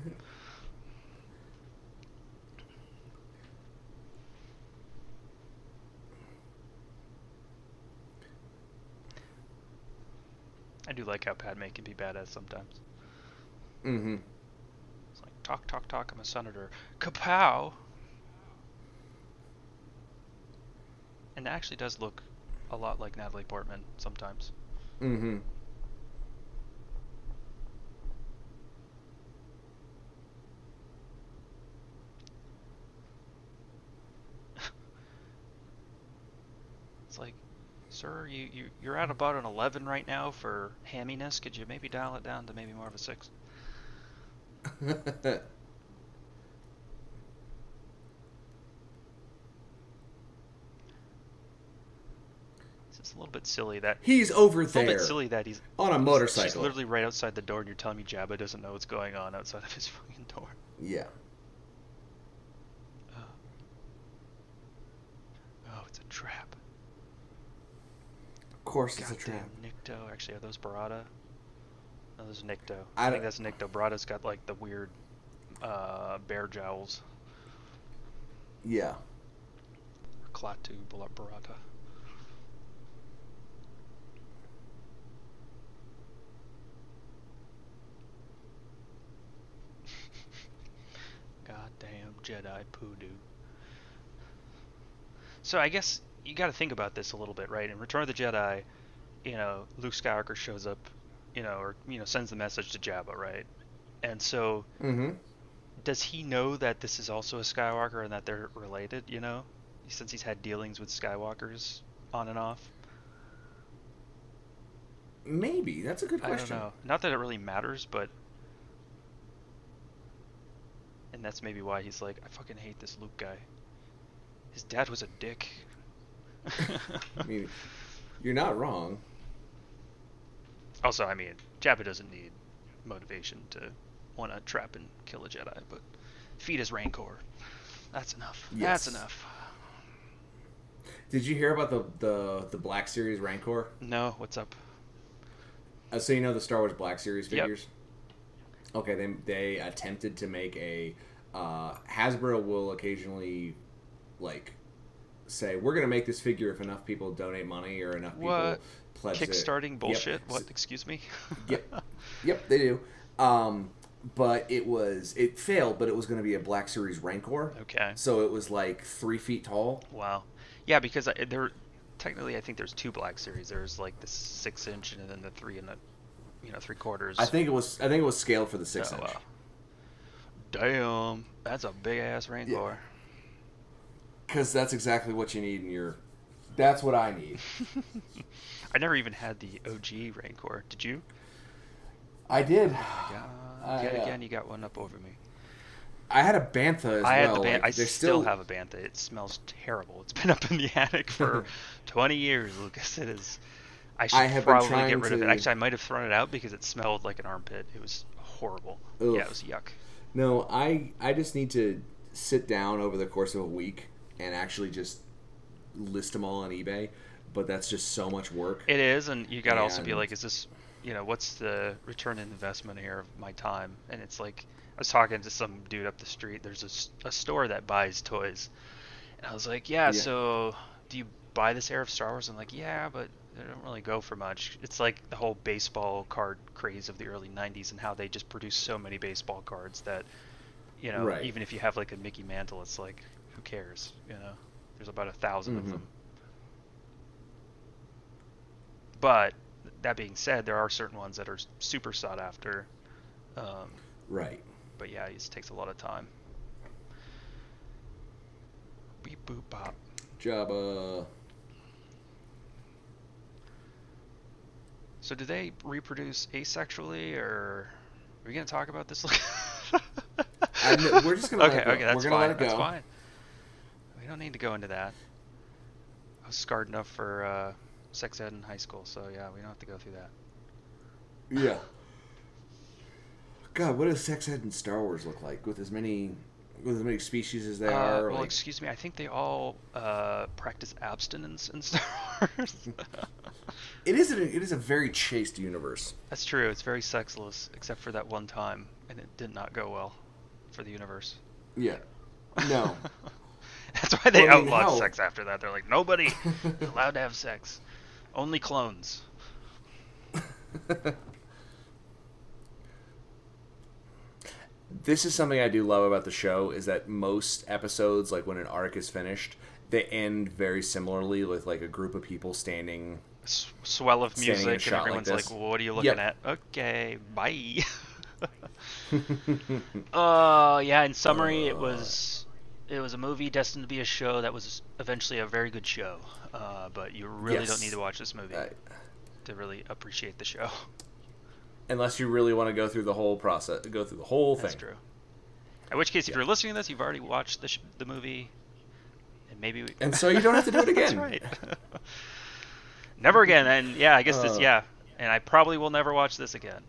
I do like how Padme can be badass sometimes. Mm-hmm. It's like talk, talk, talk. I'm a senator. Kapow. And it actually does look a lot like Natalie Portman sometimes. Mm-hmm. It's like Sir, you, you you're at about an 11 right now for hamminess. Could you maybe dial it down to maybe more of a six? It's a little bit silly that he's over there. it's a little bit silly that he's on a motorcycle. literally right outside the door, and you're telling me Jabba doesn't know what's going on outside of his fucking door. Yeah. Oh, oh it's a trap. Of course, it's a Goddamn trap. Nikto. Actually, are those Barada? No, those are Nikto. I I, think that's Nikto. Barada's got like the weird uh, bear jowls. Yeah. Klaatu Bar- Barada. Goddamn Jedi poodoo. So I guess you got to think about this a little bit, right? In Return of the Jedi, you know, Luke Skywalker shows up, you know, or you know, sends the message to Jabba, right? And so, Mm-hmm. does he know that this is also a Skywalker and that they're related? You know, since he's had dealings with Skywalkers on and off. Maybe that's a good question. I don't know. Not that it really matters, but. And that's maybe why he's like, I fucking hate this Luke guy. His dad was a dick. I mean, you're not wrong. Also, I mean, Jabba doesn't need motivation to want to trap and kill a Jedi, but feed his Rancor. That's enough. Yes. That's enough. Did you hear about the the the Black Series Rancor? No, what's up? Uh, so you know the Star Wars Black Series figures? Yep. figures. Okay, they they attempted to make a uh, Hasbro will occasionally like say we're gonna make this figure if enough people donate money or enough people What? pledge it." Kickstarting Yep. bullshit? S- What? Excuse me? Yep. Yep, they do. Um, but it was it failed, but it was going to be a Black Series Rancor. okay. So it was like three feet tall. Wow. Yeah, because I, there, technically, I think there's two Black Series. There's like the six inch and then the three and the, you know, three quarters. I think it was I think it was scaled for the six Oh, inch. wow. Damn, that's a big ass Rancor. Because that's exactly what you need in your. That's what I need. I never even had the OG Rancor. Did you? I did. Yet uh, again, you got one up over me. I had a bantha as I had well. the ban- like, I they're still, have a bantha. It smells terrible. It's been up in the attic for 20 years, Lucas. It is. I should I have probably get rid of it. Actually, I might have thrown it out because it smelled like an armpit. It was horrible. Ugh. Yeah, it was yuck. No, I I just need to sit down over the course of a week and actually just list them all on eBay. But that's just so much work. It is, and you got to also be like, is this, you know, what's the return on investment here of my time? And it's like, I was talking to some dude up the street. There's a store that buys toys, and I was like, yeah, Yeah. so do you buy this era of Star Wars? I'm like, yeah, but they don't really go for much. It's like the whole baseball card craze of the early '90s and how they just produce so many baseball cards that, you know, Right. even if you have like a Mickey Mantle, it's like, who cares? You know, there's about a 1000 Mhm. of them. But that being said, there are certain ones that are super sought after. Um, Right. but yeah, it just takes a lot of time. Beep boop bop. Jabba. So do they reproduce asexually, or are we gonna talk about this? I we're just gonna let okay, it go. okay, that's We're gonna fine. let it That's fine. Don't need to go into that. I was scarred enough for uh, sex ed in high school, so yeah, we don't have to go through that. Yeah. God, what does sex ed in Star Wars look like with as many with as many species as they Uh, are? well, like, excuse me. I think they all uh, practice abstinence in Star Wars. it is a, it is a very chaste universe. That's true. It's very sexless, except for that one time, and it did not go well for the universe. Yeah. No. That's why they Well, I mean, outlawed sex after that. They're like, nobody allowed to have sex, only clones. this is something I do love about the show is that most episodes, like when an arc is finished, they end very similarly with like a group of people standing. S- swell of music, and like everyone's this. like, "What are you looking Yep. at?" Okay, bye. Uh, yeah. In summary, it Uh. was it was a movie destined to be a show that was eventually a very good show. Uh, but you really Yes. don't need to watch this movie to really appreciate the show. unless you really want to go through the whole process, go through the whole That's thing. That's true. In which case, if Yeah. you're listening to this, you've already watched the, sh- the movie, and maybe we... And so you don't have to do it again. That's right. never again. And yeah, I guess this. Uh. Yeah, and I probably will never watch this again.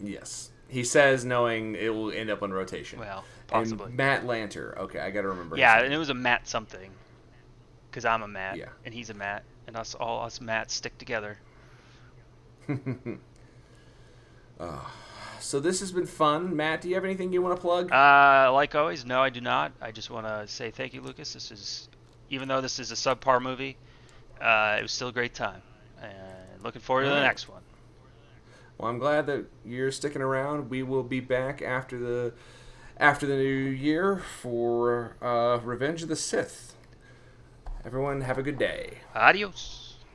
Yes. He says knowing it will end up on rotation. Well, And possibly. Matt Lanter. Okay, I got to remember. yeah, and it was a Matt something. Because I'm a Matt, Yeah. and he's a Matt, and us all us Matts stick together. So this has been fun. Matt, do you have anything you want to plug? Uh, like always, no, I do not. I just want to say thank you, Lucas. This is, even though this is a subpar movie, uh, it was still a great time, and looking forward to the next one. Well, I'm glad that you're sticking around. We will be back after the after the new year for uh, Revenge of the Sith. Everyone, have a good day. Adios.